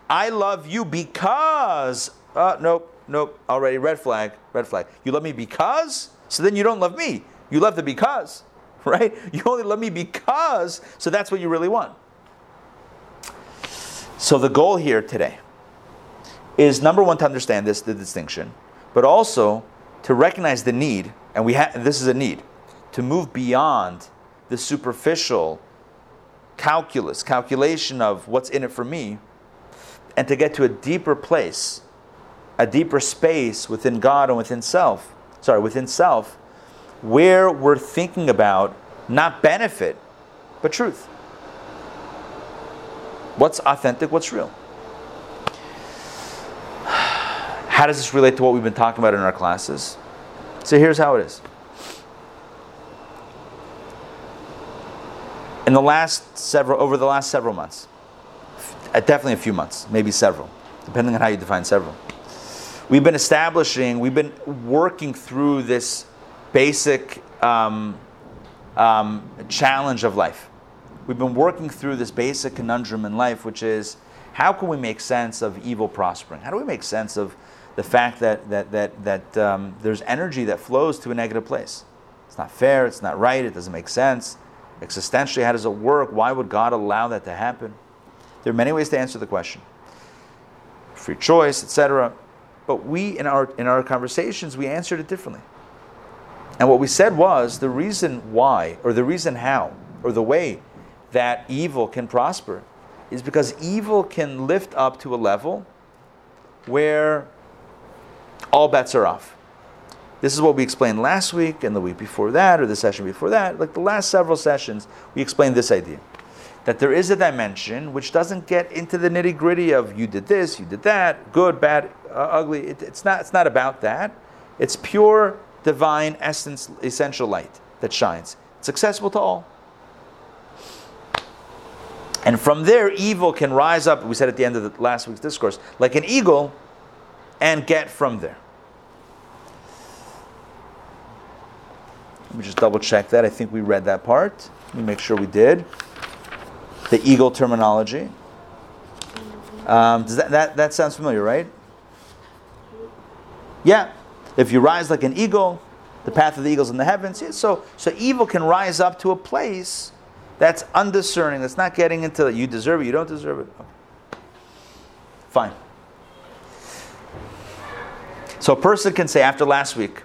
I love you because, uh, nope, nope, already red flag, red flag. You love me because? So then you don't love me. You love the because, right? You only love me because, so that's what you really want. So the goal here today is number one to understand this, the distinction, but also to recognize the need, and we have this is a need, to move beyond the superficial calculus, calculation of what's in it for me, and to get to a deeper place a deeper space within God and within self, sorry, within self, where we're thinking about not benefit, but truth. What's authentic, what's real? How does this relate to what we've been talking about in our classes? So here's how it is. In the last several, over the last several months, uh, definitely a few months, maybe several, depending on how you define several we've been establishing, we've been working through this basic um, um, challenge of life. We've been working through this basic conundrum in life, which is how can we make sense of evil prospering? How do we make sense of the fact that, that, that, that um, there's energy that flows to a negative place? It's not fair, it's not right, it doesn't make sense. Existentially, how does it work? Why would God allow that to happen? There are many ways to answer the question. Free choice, etc. But we, in our, in our conversations, we answered it differently. And what we said was the reason why, or the reason how, or the way that evil can prosper is because evil can lift up to a level where all bets are off. This is what we explained last week and the week before that, or the session before that. Like the last several sessions, we explained this idea that there is a dimension which doesn't get into the nitty gritty of you did this, you did that, good, bad, uh, ugly. It, it's, not, it's not about that. It's pure divine essence, essential light that shines. It's accessible to all. And from there, evil can rise up, we said at the end of the last week's discourse, like an eagle, and get from there. Let me just double check that. I think we read that part. Let me make sure we did. The eagle terminology. Um, does that, that, that sounds familiar, right? Yeah. If you rise like an eagle, the path of the eagles in the heavens. So, so evil can rise up to a place that's undiscerning, that's not getting into it. you deserve it, you don't deserve it. Okay. Fine. So a person can say after last week,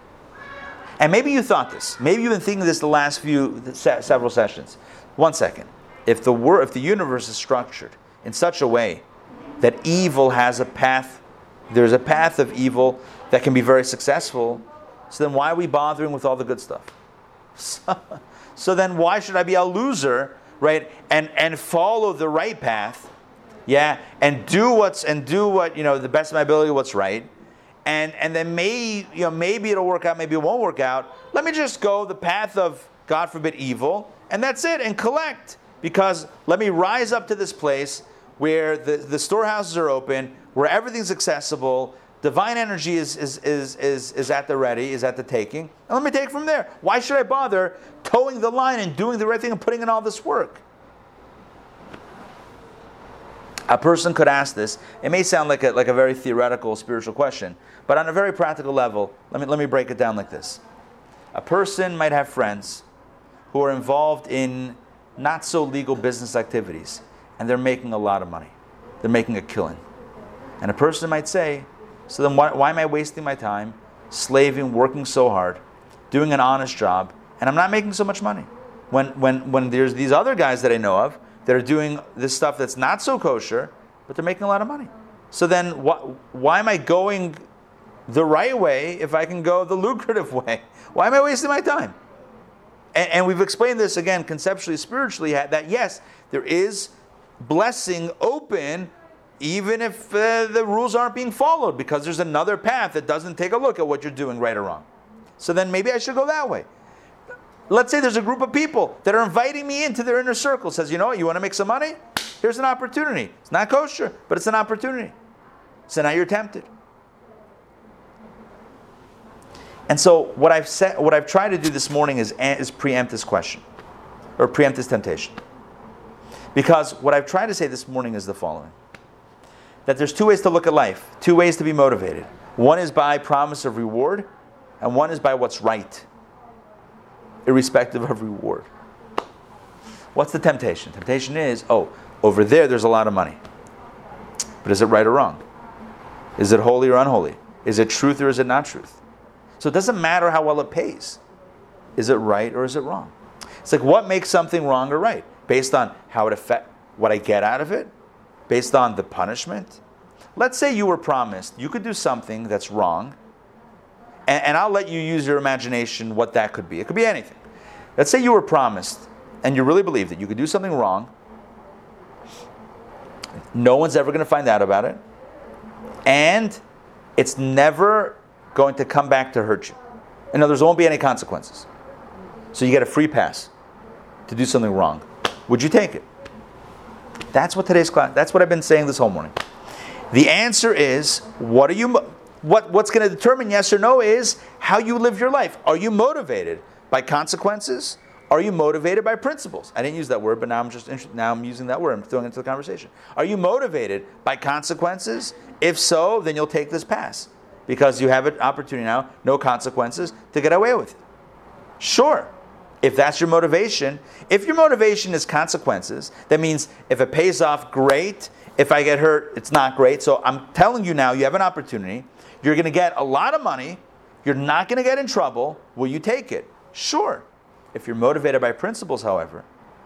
and maybe you thought this, maybe you've been thinking this the last few several sessions. One second. If the wor- if the universe is structured in such a way that evil has a path, there's a path of evil that can be very successful, so then why are we bothering with all the good stuff? So, so then why should I be a loser, right? And and follow the right path, yeah, and do what's and do what you know the best of my ability, what's right, and and then may you know maybe it'll work out, maybe it won't work out. Let me just go the path of God forbid evil, and that's it, and collect because let me rise up to this place where the, the storehouses are open, where everything's accessible, divine energy is, is, is, is, is at the ready, is at the taking. And let me take from there. Why should I bother toeing the line and doing the right thing and putting in all this work? A person could ask this. It may sound like a, like a very theoretical spiritual question, but on a very practical level, let me, let me break it down like this. A person might have friends who are involved in not so legal business activities, and they're making a lot of money. They're making a killing. And a person might say, So then why, why am I wasting my time slaving, working so hard, doing an honest job, and I'm not making so much money? When, when, when there's these other guys that I know of that are doing this stuff that's not so kosher, but they're making a lot of money. So then why, why am I going the right way if I can go the lucrative way? Why am I wasting my time? And, and we've explained this again conceptually, spiritually, that yes, there is blessing open even if uh, the rules aren't being followed because there's another path that doesn't take a look at what you're doing right or wrong. So then maybe I should go that way. Let's say there's a group of people that are inviting me into their inner circle. Says, you know what, you want to make some money? Here's an opportunity. It's not kosher, but it's an opportunity. So now you're tempted. And so what I've said, what I've tried to do this morning is, is preempt this question, or preempt this temptation. Because what I've tried to say this morning is the following: that there's two ways to look at life, two ways to be motivated. One is by promise of reward, and one is by what's right, irrespective of reward. What's the temptation? Temptation is, oh, over there there's a lot of money. But is it right or wrong? Is it holy or unholy? Is it truth or is it not truth? So it doesn't matter how well it pays. Is it right or is it wrong? It's like what makes something wrong or right? Based on how it affect what I get out of it, based on the punishment. Let's say you were promised you could do something that's wrong, and, and I'll let you use your imagination what that could be. It could be anything. Let's say you were promised and you really believe that you could do something wrong. No one's ever going to find out about it. And it's never going to come back to hurt you. In other words, there won't be any consequences. So you get a free pass to do something wrong. Would you take it? That's what today's class. That's what I've been saying this whole morning. The answer is what are you what what's going to determine yes or no is how you live your life. Are you motivated by consequences? Are you motivated by principles? I didn't use that word, but now I'm just now I'm using that word. I'm throwing it into the conversation. Are you motivated by consequences? If so, then you'll take this pass because you have an opportunity now, no consequences, to get away with it. Sure. If that's your motivation, if your motivation is consequences, that means if it pays off, great. If I get hurt, it's not great. So I'm telling you now, you have an opportunity. You're going to get a lot of money. You're not going to get in trouble. Will you take it? Sure. If you're motivated by principles, however,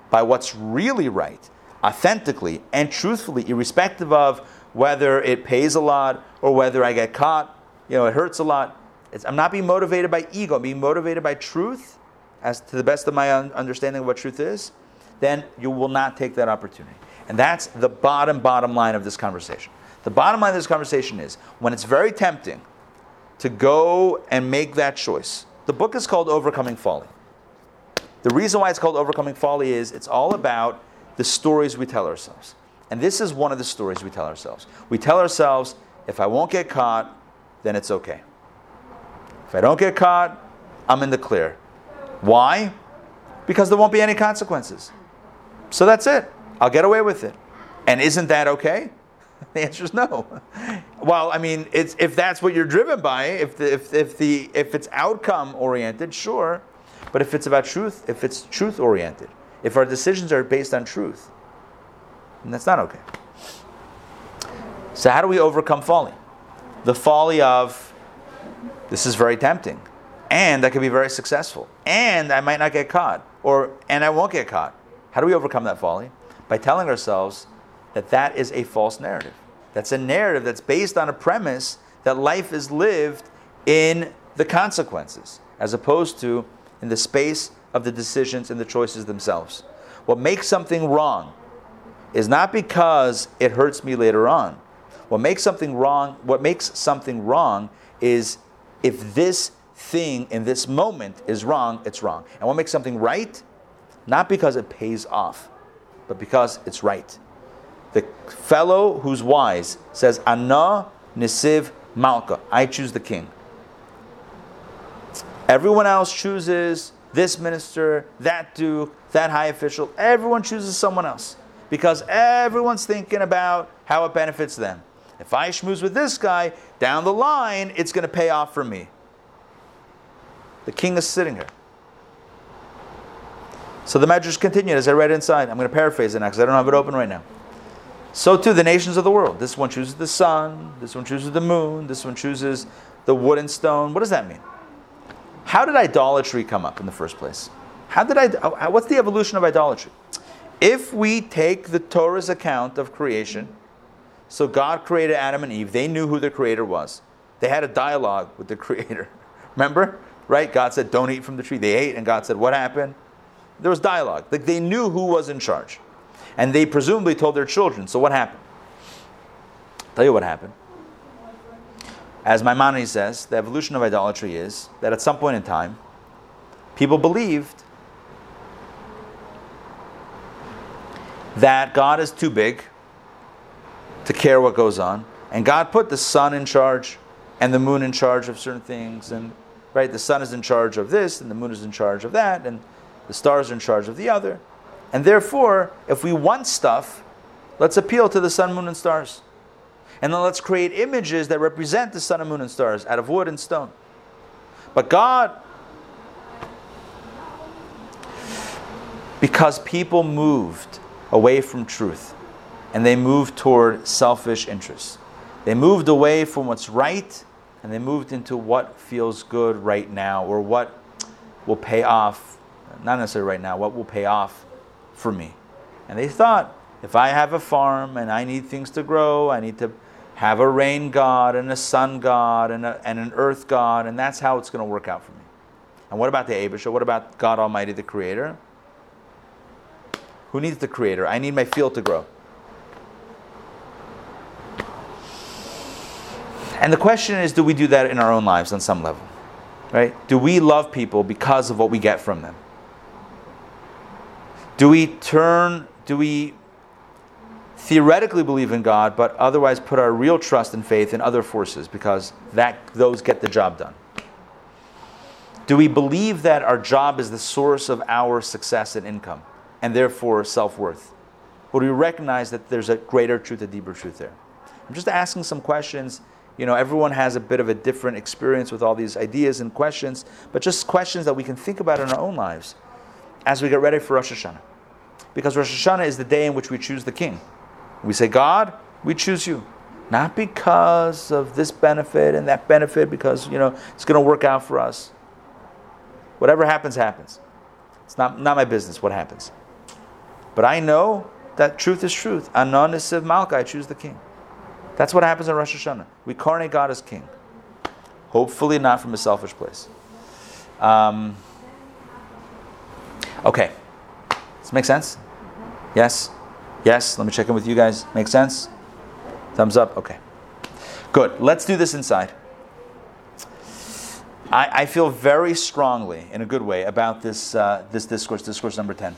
by what's really right, authentically and truthfully, irrespective of whether it pays a lot or whether I get caught, you know, it hurts a lot. It's, I'm not being motivated by ego, I'm being motivated by truth, as to the best of my understanding of what truth is, then you will not take that opportunity. And that's the bottom, bottom line of this conversation. The bottom line of this conversation is when it's very tempting to go and make that choice. The book is called Overcoming Folly. The reason why it's called Overcoming Folly is it's all about the stories we tell ourselves. And this is one of the stories we tell ourselves. We tell ourselves, if I won't get caught, then it's okay. If I don't get caught, I'm in the clear. Why? Because there won't be any consequences. So that's it. I'll get away with it. And isn't that okay? The answer is no. Well, I mean, if that's what you're driven by, if, the, if, if, the, if it's outcome oriented, sure. But if it's about truth, if it's truth oriented, if our decisions are based on truth, then that's not okay. So, how do we overcome folly? The folly of this is very tempting, and I could be very successful, and I might not get caught, or and I won't get caught. How do we overcome that folly? By telling ourselves that that is a false narrative. That's a narrative that's based on a premise that life is lived in the consequences, as opposed to in the space of the decisions and the choices themselves. What makes something wrong is not because it hurts me later on. What makes something wrong, what makes something wrong is if this thing in this moment is wrong, it's wrong. And what makes something right? Not because it pays off, but because it's right. The fellow who's wise says, Ana nisiv malka. I choose the king. Everyone else chooses this minister, that duke, that high official. Everyone chooses someone else because everyone's thinking about how it benefits them. If I schmooze with this guy, down the line, it's going to pay off for me. The king is sitting here. So the Medrash continued as I read inside. I'm going to paraphrase it now because I don't have it open right now. So too the nations of the world. This one chooses the sun, this one chooses the moon, this one chooses the wood and stone. What does that mean? How did idolatry come up in the first place? How did I, what's the evolution of idolatry? If we take the Torah's account of creation, so God created Adam and Eve, they knew who the creator was. They had a dialogue with the creator. Remember? Right? God said, Don't eat from the tree. They ate, and God said, What happened? There was dialogue. Like they knew who was in charge. And they presumably told their children. So what happened? I'll tell you what happened. As Maimonides says, the evolution of idolatry is that at some point in time, people believed that God is too big to care what goes on, and God put the sun in charge and the moon in charge of certain things, and right, the sun is in charge of this, and the moon is in charge of that, and the stars are in charge of the other. And therefore, if we want stuff, let's appeal to the sun, moon, and stars. And then let's create images that represent the sun and moon and stars out of wood and stone. But God, because people moved away from truth and they moved toward selfish interests, they moved away from what's right and they moved into what feels good right now or what will pay off, not necessarily right now, what will pay off for me. And they thought, if I have a farm and I need things to grow, I need to have a rain god and a sun god and, a, and an earth god, and that's how it's going to work out for me. And what about the Aibishter? What about God Almighty, the Creator? Who needs the Creator? I need my field to grow. And the question is do we do that in our own lives on some level? Right? Do we love people because of what we get from them? Do we turn, do we theoretically believe in God, but otherwise put our real trust and faith in other forces because that, those get the job done? Do we believe that our job is the source of our success and income and therefore self worth? Or do we recognize that there's a greater truth, a deeper truth there? I'm just asking some questions. You know, everyone has a bit of a different experience with all these ideas and questions, but just questions that we can think about in our own lives. as we get ready for Rosh Hashanah. Because Rosh Hashanah is the day in which we choose the king. We say, God, we choose you. Not because of this benefit and that benefit, because you know it's going to work out for us. Whatever happens, happens. It's not, not my business what happens. But I know that truth is truth. Anon is Malka, I choose the king. That's what happens in Rosh Hashanah. We coronate God as king. Hopefully, not from a selfish place. Um, okay. Does this make sense? Yes? Yes? Let me check in with you guys. Make sense? Thumbs up? Okay. Good. Let's do this inside. I, I feel very strongly, in a good way, about this, uh, this discourse, discourse number 10.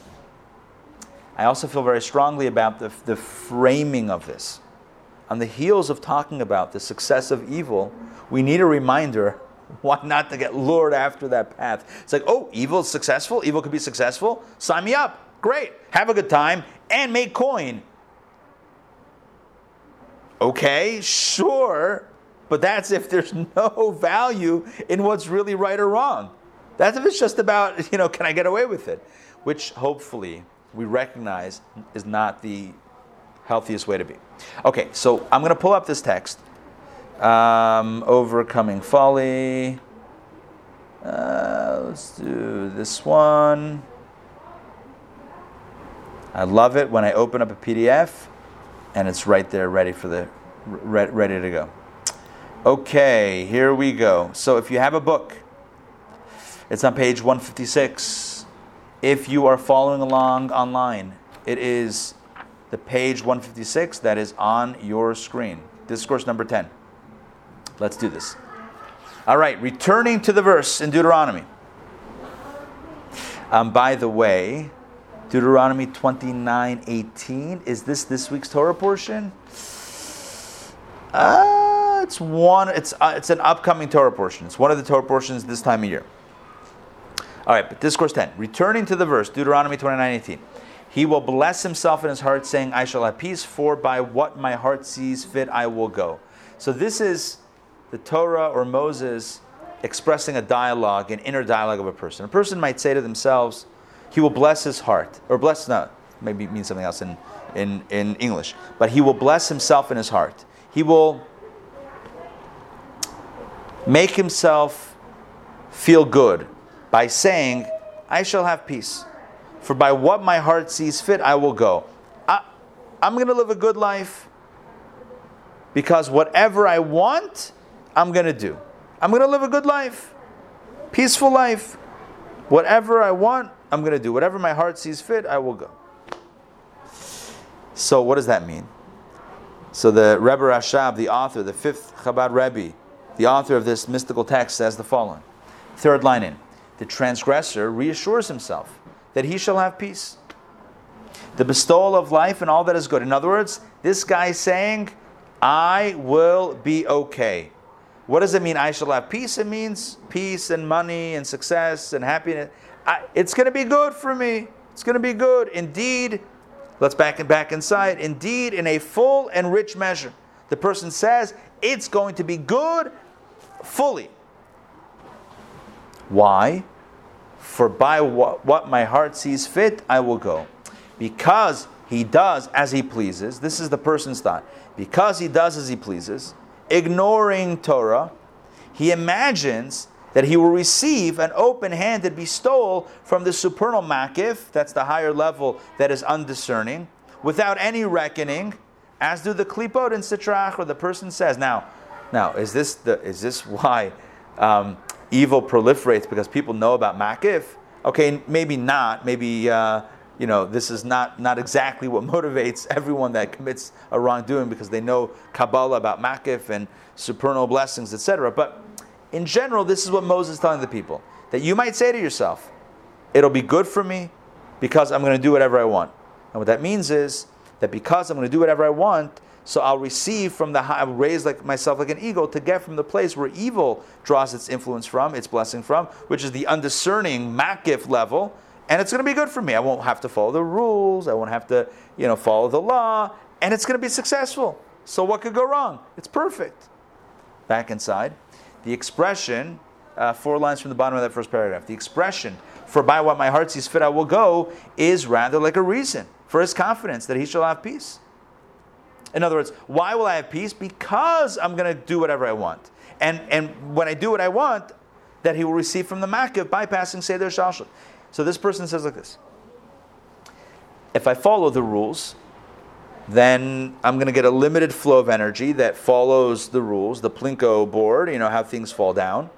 I also feel very strongly about the, the framing of this. On the heels of talking about the success of evil, we need a reminder why not to get lured after that path? It's like, oh, evil is successful? Evil could be successful? Sign me up. Great. Have a good time and make coin. Okay, sure, but that's if there's no value in what's really right or wrong. That's if it's just about, you know, can I get away with it? Which hopefully we recognize is not the healthiest way to be. Okay, so I'm going to pull up this text um, overcoming folly. Uh, let's do this one. I love it when I open up a PDF and it's right there ready for the re- ready to go. Okay, here we go. So if you have a book, it's on page 156. If you are following along online, it is the page 156 that is on your screen. Discourse number 10. Let's do this. All right, returning to the verse in Deuteronomy. Um, by the way, Deuteronomy 29 18. Is this this week's Torah portion? Uh, it's one. It's uh, it's an upcoming Torah portion. It's one of the Torah portions this time of year. All right, but discourse 10. Returning to the verse, Deuteronomy 29 18. He will bless himself in his heart, saying, I shall have peace, for by what my heart sees fit, I will go. So this is the Torah or Moses expressing a dialogue, an inner dialogue of a person. A person might say to themselves, he will bless his heart, or bless, no, maybe it means something else in, in, in English, but he will bless himself in his heart. He will make himself feel good by saying, I shall have peace. For by what my heart sees fit, I will go. I, I'm going to live a good life because whatever I want, I'm going to do. I'm going to live a good life, peaceful life. Whatever I want, I'm going to do. Whatever my heart sees fit, I will go. So, what does that mean? So, the Rebbe Rashab, the author, the fifth Chabad Rebbe, the author of this mystical text, says the following Third line in The transgressor reassures himself that he shall have peace. The bestowal of life and all that is good. In other words, this guy is saying, I will be okay. What does it mean, I shall have peace? It means peace and money and success and happiness. I, it's going to be good for me. It's going to be good. Indeed, let's back and back inside. Indeed, in a full and rich measure. The person says it's going to be good fully. Why? For by what, what my heart sees fit, I will go. Because he does as he pleases. This is the person's thought. Because he does as he pleases, ignoring Torah, he imagines that he will receive an open handed bestowal from the supernal makif, that's the higher level that is undiscerning, without any reckoning, as do the klipot and sitra achra, or the person says. Now, now is this, the, is this why um, evil proliferates? Because people know about makif? Okay, maybe not. Maybe. Uh, you know, this is not, not exactly what motivates everyone that commits a wrongdoing because they know Kabbalah about Makif and supernal blessings, etc. But in general, this is what Moses is telling the people that you might say to yourself, It'll be good for me because I'm going to do whatever I want. And what that means is that because I'm going to do whatever I want, so I'll receive from the high, I'll raise like myself like an eagle to get from the place where evil draws its influence from, its blessing from, which is the undiscerning makif level, and it's going to be good for me. I won't have to follow the rules. I won't have to, you know, follow the law, and it's going to be successful. So what could go wrong? It's perfect. Back inside the expression, uh, four lines from the bottom of that first paragraph, the expression, for by what my heart sees fit I will go, is rather like a reason for his confidence that he shall have peace. In other words, why will I have peace? Because I'm going to do whatever I want. And, and when I do what I want, that he will receive from the Makif bypassing Seder Hishtalshelut. So this person says like this If I follow the rules, then I'm going to get a limited flow of energy that follows the rules, the Plinko board, you know, how things fall down.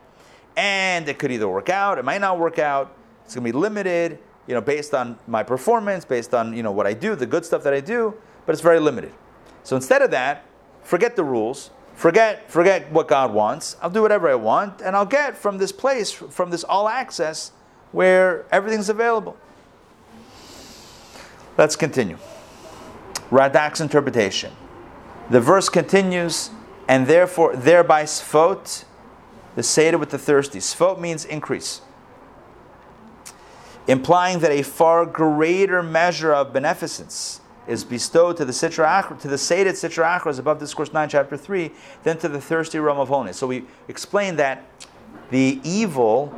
And it could either work out, it might not work out. It's going to be limited, you know, based on my performance, based on, you know, what I do, the good stuff that I do, but it's very limited. So instead of that, forget the rules, forget, forget what God wants. I'll do whatever I want, and I'll get from this place, from this all access, where everything's available. Let's continue. Radak's interpretation. The verse continues, and therefore, thereby sfot, the sated with the thirsty. Sfot means increase, implying that a far greater measure of beneficence is bestowed to the Sitra Achra, to the Seder Sitra Achra, above Discourse 9, chapter 3, than to the thirsty realm of holiness. So we explained that the evil,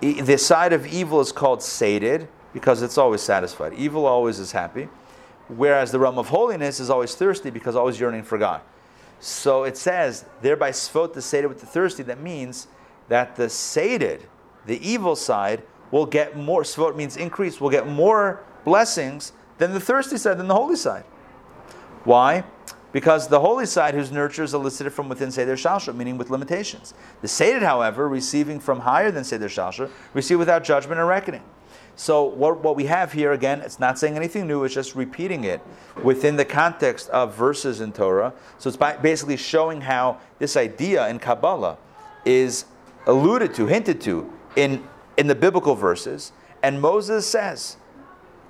the side of evil is called sated because it's always satisfied. Evil always is happy whereas the realm of holiness is always thirsty because always yearning for God. So it says, thereby svot the sated with the thirsty. That means that the sated, the evil side, will get more. Svot means increase. Will get more blessings than the thirsty side, than the holy side. Why? Because the holy side, whose nurture is elicited from within Seder Hishtalshelut, meaning with limitations. The sated, however, receiving from higher than Seder Hishtalshelut, receive without judgment or reckoning. So what, what we have here again, it's not saying anything new. It's just repeating it within the context of verses in Torah. So it's basically showing how this idea in Kabbalah is alluded to, hinted to in in the biblical verses. And Moses says,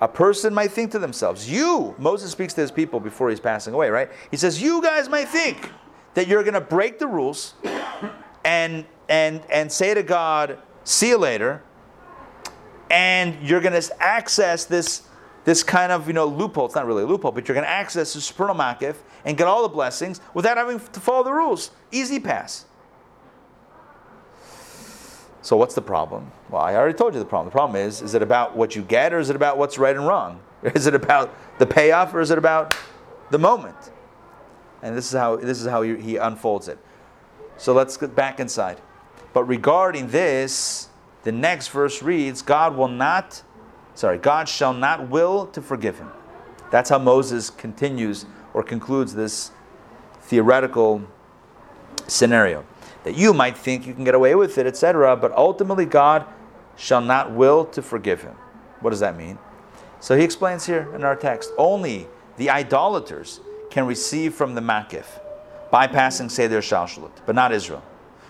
a person might think to themselves, you, Moses speaks to his people before he's passing away, right? He says, you guys might think that you're going to break the rules and and and say to God, see you later and you're going to access this this kind of you know loophole. It's not really a loophole, but you're going to access the supernal makif and get all the blessings without having to follow the rules. Easy pass. So what's the problem? Well, I already told you the problem. The problem is: is it about what you get, or is it about what's right and wrong? Is it about the payoff, or is it about the moment? And this is how this is how he, unfolds it. So let's get back inside. But regarding this, the next verse reads, God will not, sorry, God shall not will to forgive him. That's how Moses continues or concludes this theoretical scenario. That you might think you can get away with it, etc., but ultimately God shall not will to forgive him. What does that mean? So he explains here in our text only the idolaters can receive from the makif, bypassing Seder Hishtalshelut, but not Israel.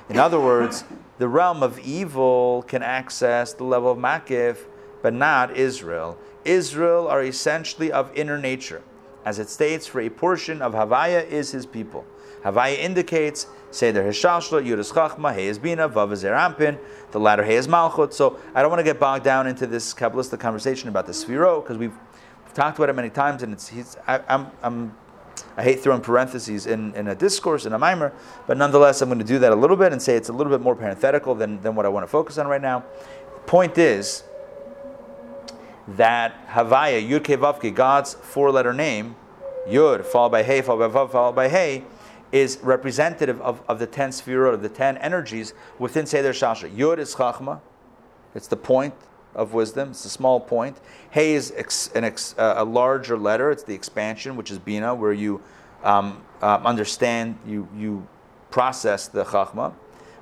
In other words, the realm of evil can access the level of Makif, but not Israel. Israel are essentially of inner nature. As it states, for a portion of Havaya is his people. Havaya indicates Seder Hishtalshelut, Yudas Chachma, He is Bina, Vav Ampin, the latter He is Malchut. So I don't want to get bogged down into this Kabbalistic conversation about the Sphiro, because we've talked about it many times, and it's, he's, I, I'm, I'm I hate throwing parentheses in, in a discourse, in a maamar, but nonetheless, I'm going to do that a little bit and say it's a little bit more parenthetical than, than what I want to focus on right now. Point is that Havaya, Yud Kevavke, God's four letter name, Yud, followed by Hey, followed by Vav, followed by Hey, is representative of, of the ten sefirot, of the ten energies within Seder Hishtalshelut. Yud is Chachma, it's the point of wisdom. It's a small point. Hey is ex, ex, uh, a larger letter. It's the expansion, which is Bina, where you um, uh, understand, you, you process the Chachma.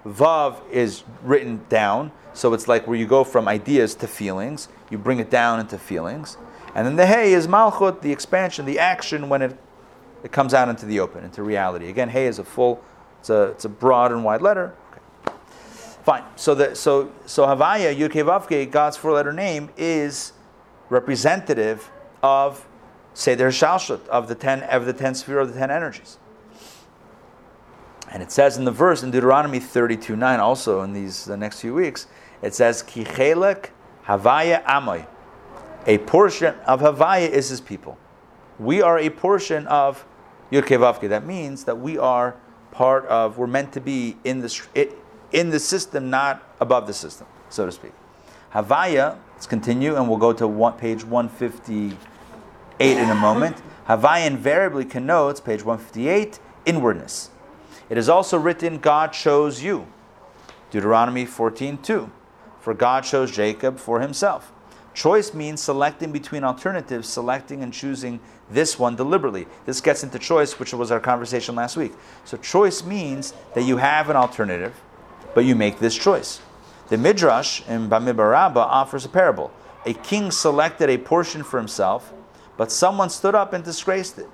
Vav is written down, so it's like where you go from ideas to feelings. You bring it down into feelings. And then the Hey is Malchut, the expansion, the action when it, it comes out into the open, into reality. Again, Hey is a full, it's a, it's a broad and wide letter. Okay. Fine. So the so so Havaya Yud God's four-letter name, is representative of Seder Hishtalshelut of the ten of the ten sphere of the ten energies. And it says in the verse in Deuteronomy 32 9, also in these the next few weeks, it says, Kichelek Havaya Amoy. A portion of Havaya is his people. We are a portion of Yud That means that we are part of, we're meant to be in the, in the system, not above the system, so to speak. Havaya, let's continue, and we'll go to one, page 158 in a moment. Havaya invariably connotes, page 158, inwardness. It is also written, God chose you. Deuteronomy 14 2. For God chose Jacob for himself. Choice means selecting between alternatives, selecting and choosing this one deliberately. This gets into choice, which was our conversation last week. So, choice means that you have an alternative, but you make this choice. The Midrash in Bamidbar Rabbah offers a parable. A king selected a portion for himself, but someone stood up and disgraced it.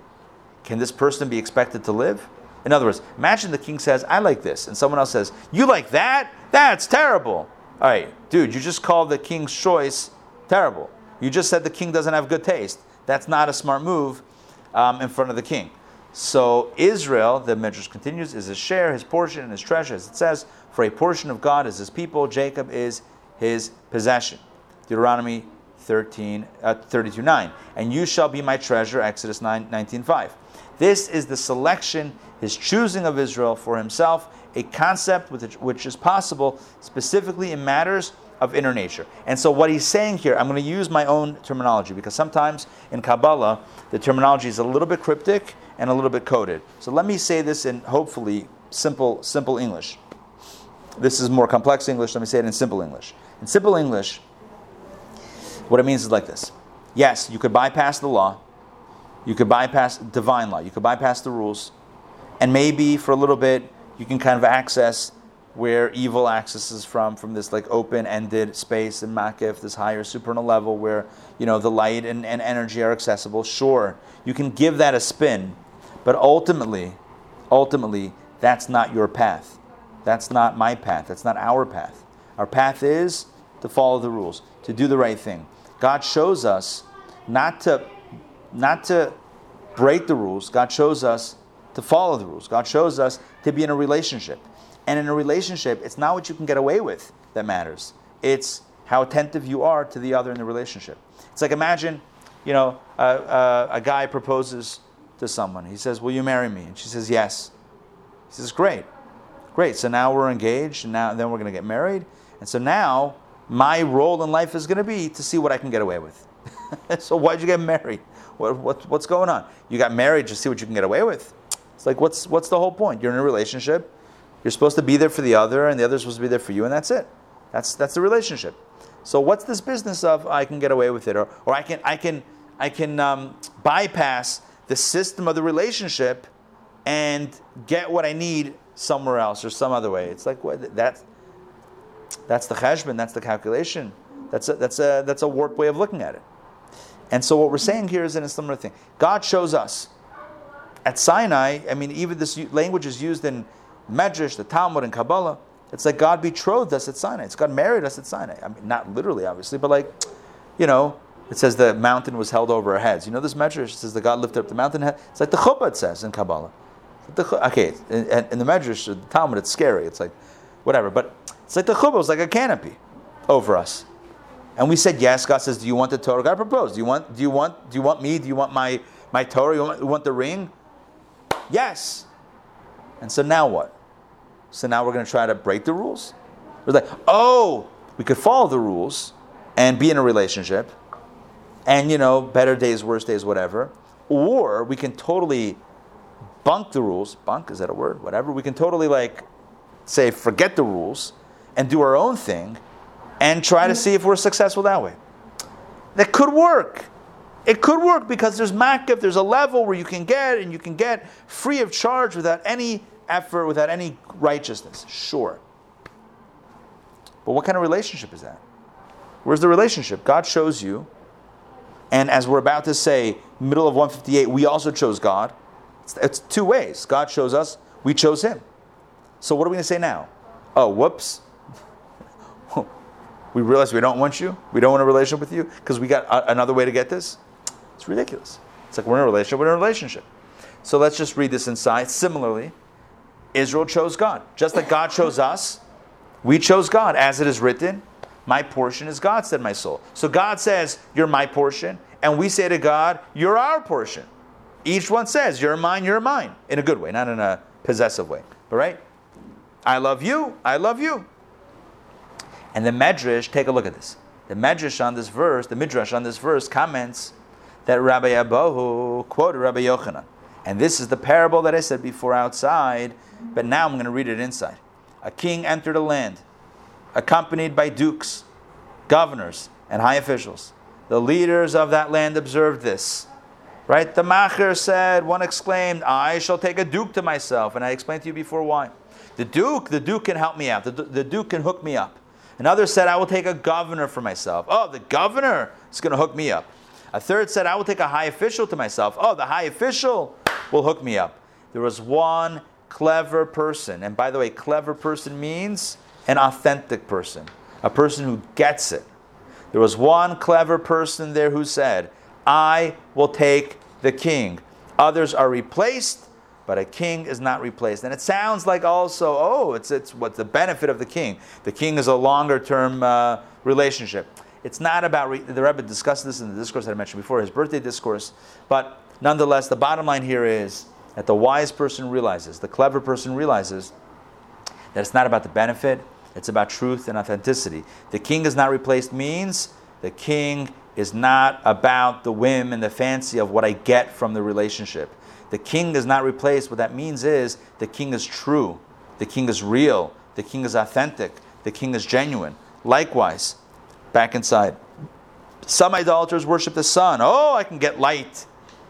Can this person be expected to live? In other words, imagine the king says, I like this, and someone else says, You like that? That's terrible. All right, dude, you just called the king's choice terrible. You just said the king doesn't have good taste. That's not a smart move um, in front of the king. So Israel, the Midrash continues, is his share, his portion, and his treasure. As it says, for a portion of God is his people, Jacob is his possession. Deuteronomy 13, uh, 32 9. And you shall be my treasure, Exodus 9, 19 5. This is the selection, his choosing of Israel for himself, a concept which, which is possible specifically in matters of inner nature. And so, what he's saying here, I'm going to use my own terminology because sometimes in Kabbalah, the terminology is a little bit cryptic and a little bit coded. So, let me say this in hopefully simple, simple English. This is more complex English. Let me say it in simple English. In simple English, what it means is like this Yes, you could bypass the law, you could bypass divine law, you could bypass the rules, and maybe for a little bit you can kind of access where evil accesses from, from this like open-ended space in Makif, this higher supernal level where you know the light and, and energy are accessible. Sure, you can give that a spin, but ultimately, ultimately, that's not your path. That's not my path. That's not our path. Our path is to follow the rules, to do the right thing. God shows us not to not to break the rules. God shows us to follow the rules. God shows us to be in a relationship. And in a relationship, it's not what you can get away with that matters. It's how attentive you are to the other in the relationship. It's like imagine, you know, a guy proposes to someone. He says, "Will you marry me?" And she says, "Yes." He says, "Great, great. So now we're engaged, and now and then we're going to get married. And so now my role in life is going to be to see what I can get away with. so why'd you get married? What, what, what's going on? You got married to see what you can get away with. It's like what's what's the whole point? You're in a relationship you're supposed to be there for the other, and the other's supposed to be there for you, and that's it. That's that's the relationship. So what's this business of I can get away with it, or or I can I can I can um, bypass the system of the relationship and get what I need somewhere else or some other way. It's like what that's that's the cheshbon, that's the calculation. That's a, that's a that's a warped way of looking at it. And so what we're saying here is in a similar thing. God shows us at Sinai. I mean, even this language is used in Medrash, the Talmud, and Kabbalah. It's like God betrothed us at Sinai. It's God married us at Sinai. I mean, not literally, obviously, but like, you know, it says the mountain was held over our heads. You know this Medrash says that God lifted up the mountain. It's like the Chuppah it says in Kabbalah. Okay, in, in the Medrash, the Talmud, it's scary. It's like, whatever. But it's like the Chuppah was like a canopy over us. And we said yes. God says, "Do you want the Torah?" God proposed. Do you want? Do you want? Do you want me? Do you want my my Torah? You want, you want the ring? Yes. And so now what? So now we're going to try to break the rules? We're like, oh, we could follow the rules and be in a relationship and, you know, better days, worse days, whatever. Or we can totally bunk the rules. Bunk, is that a word? Whatever. We can totally, like, say, forget the rules and do our own thing and try to mm-hmm. see if we're successful that way. That could work. It could work because there's makif, there's a level where you can get and you can get free of charge without any effort, without any righteousness. Sure. But what kind of relationship is that? Where's the relationship? God shows you, and as we're about to say, middle of 158, we also chose God. It's, it's two ways. God chose us, we chose Him. So what are we going to say now? Oh, whoops. we realize we don't want you. We don't want a relationship with you because we got a, another way to get this. It's ridiculous. It's like we're in a relationship, we're in a relationship. So let's just read this inside. Similarly, Israel chose God. Just like God chose us, we chose God. As it is written, My portion is God, said my soul. So God says, You're my portion. And we say to God, You're our portion. Each one says, You're mine, you're mine. In a good way, not in a possessive way. But right? I love you, I love you. And the Medrash, take a look at this. The Medrash on this verse, the Midrash on this verse comments that Rabbi Abahu quoted Rabbi Yochanan. And this is the parable that I said before outside, but now I'm going to read it inside. A king entered a land, accompanied by dukes, governors, and high officials. The leaders of that land observed this. Right? The Macher said, one exclaimed, I shall take a duke to myself. And I explained to you before why. The duke, the duke can help me out. The, the duke can hook me up. Another said, I will take a governor for myself. Oh, the governor is going to hook me up. A third said, I will take a high official to myself. Oh, the high official will hook me up. There was one clever person. And by the way, clever person means an authentic person, a person who gets it. There was one clever person there who said, I will take the king. Others are replaced, but a king is not replaced. And it sounds like also, oh, it's, it's what's the benefit of the king. The king is a longer term uh, relationship. It's not about, re- the Rebbe discussed this in the discourse that I mentioned before, his birthday discourse. But nonetheless, the bottom line here is that the wise person realizes, the clever person realizes that it's not about the benefit, it's about truth and authenticity. The king is not replaced means the king is not about the whim and the fancy of what I get from the relationship. The king is not replaced. What that means is the king is true, the king is real, the king is authentic, the king is genuine. Likewise, back inside. Some idolaters worship the sun. Oh, I can get light.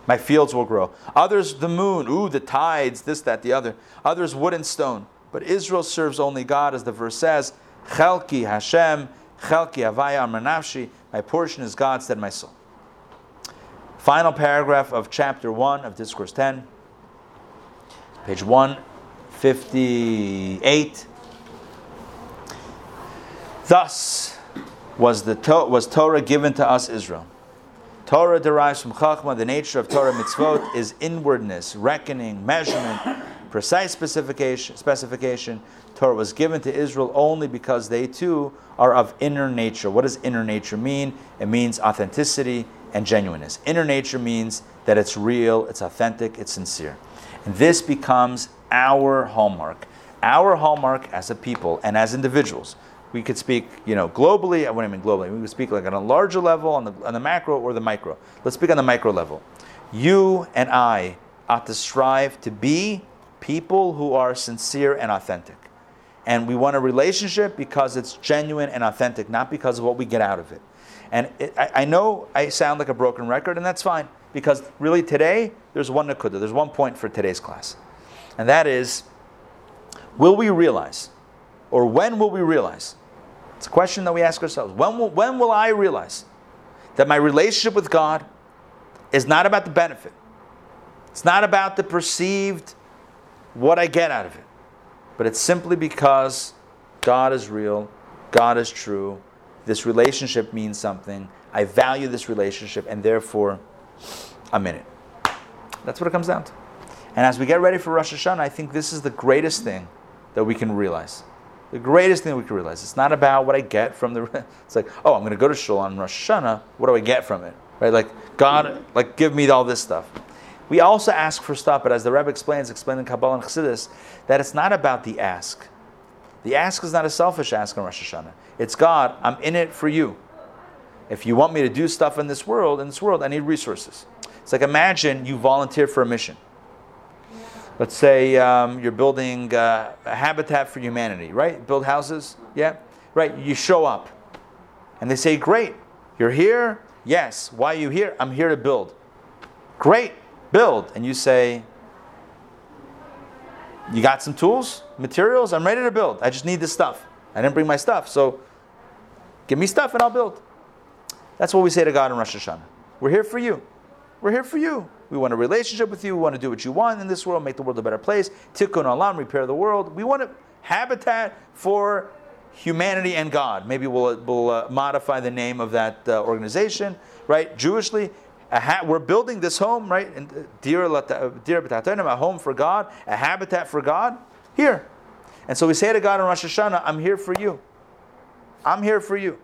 My fields will grow. Others, the moon. Ooh, the tides, this, that, the other. Others, wood and stone. But Israel serves only God, as the verse says, Chelki Hashem, Chelki Avaya Amranavshi. My portion is God, said my soul. Final paragraph of chapter 1 of Discourse 10, page 158. Thus, was, the to- was Torah given to us, Israel. Torah derives from Chachma. The nature of Torah mitzvot is inwardness, reckoning, measurement, precise specification. specification. Torah was given to Israel only because they too are of inner nature. What does inner nature mean? It means authenticity and genuineness. Inner nature means that it's real, it's authentic, it's sincere. And this becomes our hallmark. Our hallmark as a people and as individuals we could speak, you know, globally. I mean globally, we could speak like on a larger level, on the, on the macro or the micro. Let's speak on the micro level. You and I ought to strive to be people who are sincere and authentic. And we want a relationship because it's genuine and authentic, not because of what we get out of it. And it, I, I, know I sound like a broken record, and that's fine, because really today, there's one nakuda, there's one point for today's class. And that is, will we realize, or when will we realize, it's a question that we ask ourselves. When will, when will I realize that my relationship with God is not about the benefit? It's not about the perceived what I get out of it, but it's simply because God is real, God is true, this relationship means something, I value this relationship, and therefore I'm in it. That's what it comes down to. And as we get ready for Rosh Hashanah, I think this is the greatest thing that we can realize the greatest thing we can realize. It's not about what I get from the. It's like, oh, I'm going to go to shul on Rosh Hashanah. What do I get from it? Right? Like God, like give me all this stuff. We also ask for stuff, but as the Rebbe explains, explaining Kabbalah and Chassidus, that it's not about the ask. The ask is not a selfish ask on Rosh Hashanah. It's God, I'm in it for you. If you want me to do stuff in this world, in this world, I need resources. It's like imagine you volunteer for a mission let's say um, you're building uh, a habitat for humanity, right? Build houses, yeah? Right, you show up. And they say, Great, you're here? Yes. Why are you here? I'm here to build. Great, build. And you say, You got some tools, materials? I'm ready to build. I just need this stuff. I didn't bring my stuff, so give me stuff and I'll build. That's what we say to God in Rosh Hashanah. We're here for you. We're here for you. We want a relationship with you. We want to do what you want in this world, make the world a better place. Tikkun olam, repair the world. We want a habitat for humanity and God. Maybe we'll, we'll uh, modify the name of that uh, organization, right? Jewishly, ha- we're building this home, right? Uh, Dir a home for God, a habitat for God, here. And so we say to God in Rosh Hashanah, I'm here for you. I'm here for you.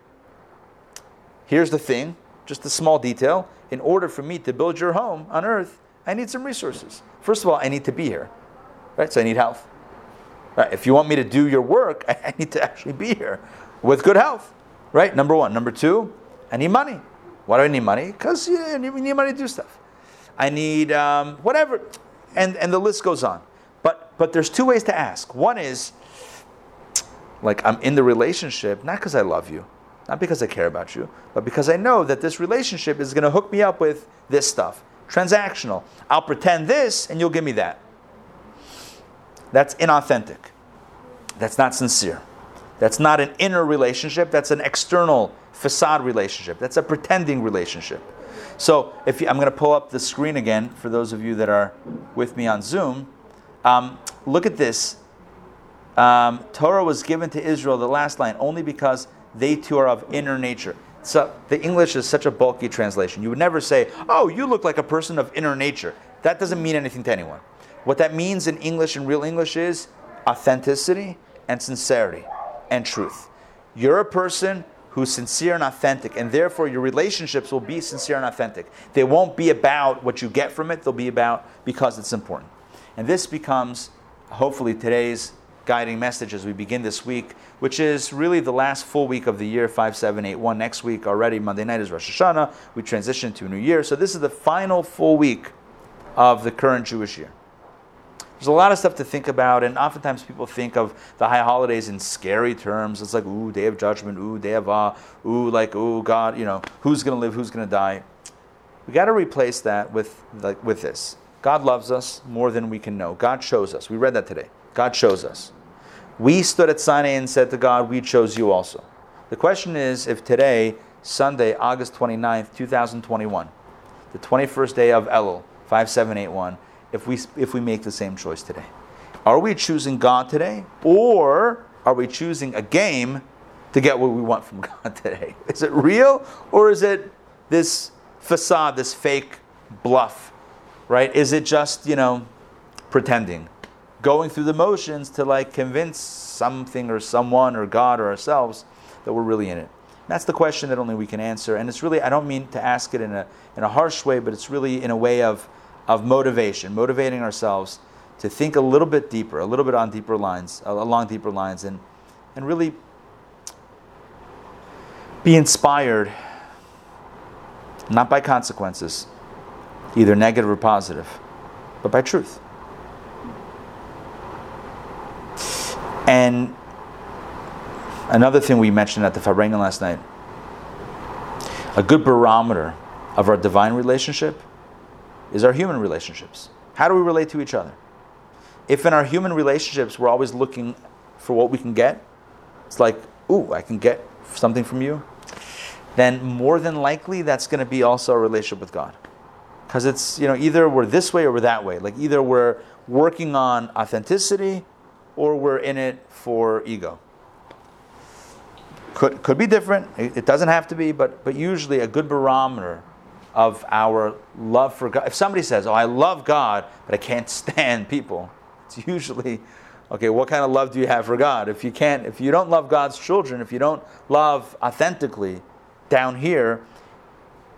Here's the thing, just a small detail in order for me to build your home on earth, I need some resources. First of all, I need to be here, right? So I need health. Right? If you want me to do your work, I need to actually be here with good health. Right? Number one. Number two, I need money. Why do I need money? Because you need money to do stuff. I need um, whatever. And, and the list goes on. But, but there's two ways to ask. One is, like, I'm in the relationship, not because I love you, not because I care about you, but because I know that this relationship is going to hook me up with this stuff. Transactional. I'll pretend this and you'll give me that. That's inauthentic. That's not sincere. That's not an inner relationship, that's an external facade relationship. That's a pretending relationship. So if you, I'm going to pull up the screen again for those of you that are with me on Zoom. Um, look at this. Um, Torah was given to Israel, the last line, only because they too are of inner nature. So the English is such a bulky translation. You would never say, "Oh, you look like a person of inner nature." That doesn't mean anything to anyone. What that means in English, in real English, is authenticity and sincerity and truth. You're a person who's sincere and authentic, and therefore your relationships will be sincere and authentic. They won't be about what you get from it, they'll be about because it's important. And this becomes, hopefully, today's guiding message as we begin this week, which is really the last full week of the year 5781. Next week, already, Monday night is Rosh Hashanah. We transition to a new year. So this is the final full week of the current Jewish year. There's a lot of stuff to think about, and oftentimes people think of the high holidays in scary terms. It's like, ooh, day of judgment, ooh, day of ah, ooh, like, ooh, God, you know, who's going to live, who's going to die. We got to replace that with, like, with this. God loves us more than we can know. God chose us. We read that today. God chose us. We stood at Sinai and said to God, We chose you also. The question is if today, Sunday, August 29th, 2021, the 21st day of Elul, 5781, if we, if we make the same choice today? Are we choosing God today? Or are we choosing a game to get what we want from God today? Is it real? Or is it this facade, this fake bluff? Right? Is it just, you know, pretending? Going through the motions to like convince something or someone or God or ourselves that we're really in it? That's the question that only we can answer. And it's really, I don't mean to ask it in a, in a harsh way, but it's really in a way of of motivation, motivating ourselves to think a little bit deeper, a little bit on deeper lines, uh, along deeper lines, and, and really be inspired not by consequences, either negative or positive, but by truth. And another thing we mentioned at the Farbrengen last night a good barometer of our divine relationship is our human relationships. How do we relate to each other? If in our human relationships we're always looking for what we can get, it's like, ooh, I can get something from you, then more than likely that's going to be also a relationship with God. Because it's, you know, either we're this way or we're that way. Like either we're working on authenticity or we're in it for ego. Could, could be different. It, doesn't have to be, but, but usually a good barometer of our love for God. If somebody says, Oh, I love God, but I can't stand people, it's usually, okay, what kind of love do you have for God? If you can't, if you don't love God's children, if you don't love authentically down here,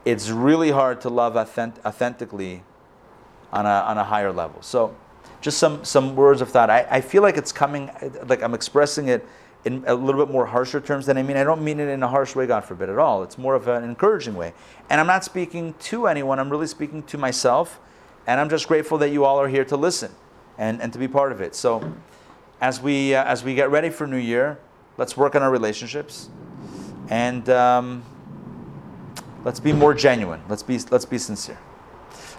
it's really hard to love authentic, authentically on a, on a higher level. So, just some, some words of thought. I, I feel like it's coming, like I'm expressing it in a little bit more harsher terms than I mean. I don't mean it in a harsh way, God forbid, at all. It's more of an encouraging way. And I'm not speaking to anyone, I'm really speaking to myself. And I'm just grateful that you all are here to listen and, and to be part of it. So, as we, uh, as we get ready for New Year, let's work on our relationships and um, let's be more genuine. Let's be, let's be sincere.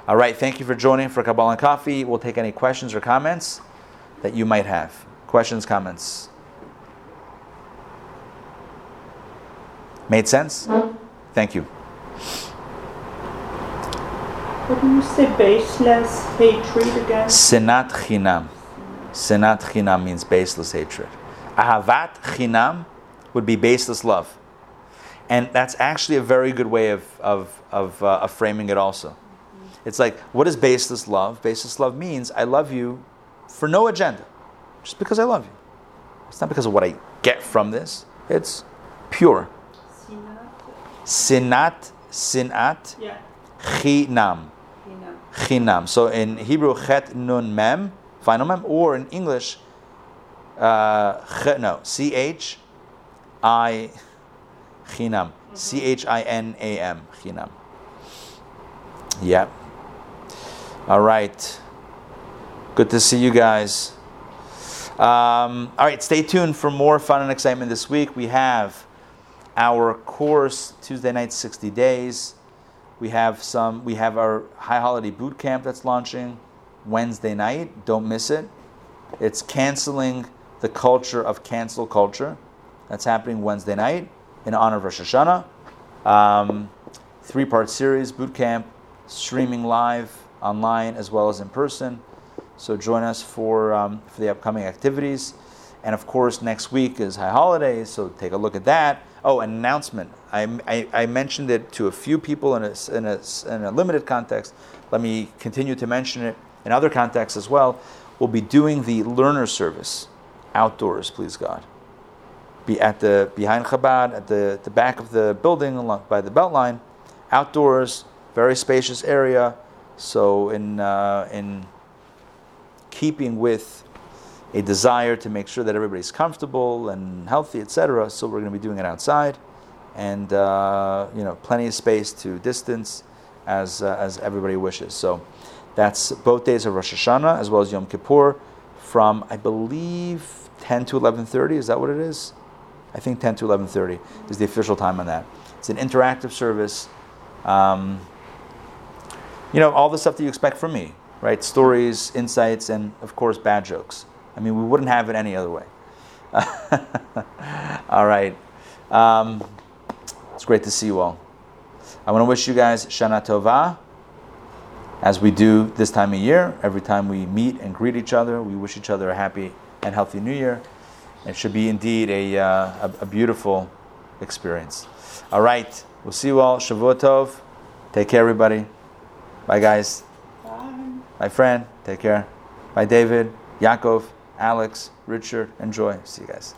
All right, thank you for joining for Kabbalah and Coffee. We'll take any questions or comments that you might have. Questions, comments? Made sense? Thank you. What do you say baseless hatred again? Sinat chinam. Sinat chinam means baseless hatred. Ahavat chinam would be baseless love. And that's actually a very good way of, of, of, uh, of framing it also. It's like, what is baseless love? Baseless love means I love you for no agenda, just because I love you. It's not because of what I get from this, it's pure. Sinat, sinat, Sinat. Yeah. chinam. Hinam. Chinam. So in Hebrew, chet nun mem, final mem, or in English, uh, ch, no, C H I Chinam. C H I N A M. Chinam. Yeah. All right. Good to see you guys. Um, all right, stay tuned for more fun and excitement this week. We have our course Tuesday night, 60 days. We have some. We have our high holiday boot camp that's launching Wednesday night. Don't miss it. It's canceling the culture of cancel culture. That's happening Wednesday night in honor of Rosh Hashanah. Um, Three part series, boot camp, streaming live online as well as in person. So join us for, um, for the upcoming activities. And of course, next week is High Holidays, so take a look at that. Oh, an announcement. I, I, I mentioned it to a few people in a, in, a, in a limited context. Let me continue to mention it in other contexts as well. We'll be doing the learner service outdoors, please God. Be at the behind Chabad, at the, the back of the building along, by the Beltline, outdoors, very spacious area. So in uh, in keeping with a desire to make sure that everybody's comfortable and healthy, etc. So we're going to be doing it outside, and uh, you know, plenty of space to distance as uh, as everybody wishes. So that's both days of Rosh Hashanah as well as Yom Kippur, from I believe 10 to 11:30. Is that what it is? I think 10 to 11:30 is the official time on that. It's an interactive service. Um, you know, all the stuff that you expect from me, right? Stories, insights, and of course, bad jokes. I mean, we wouldn't have it any other way. all right. Um, it's great to see you all. I want to wish you guys Shana Tova. As we do this time of year, every time we meet and greet each other, we wish each other a happy and healthy new year. It should be indeed a, uh, a, a, beautiful experience. All right. We'll see you all. Shavua Tov. Take care, everybody. Bye, guys. Bye. My friend, take care. Bye, David, Yaakov, Alex, Richard, and Joy. See you guys.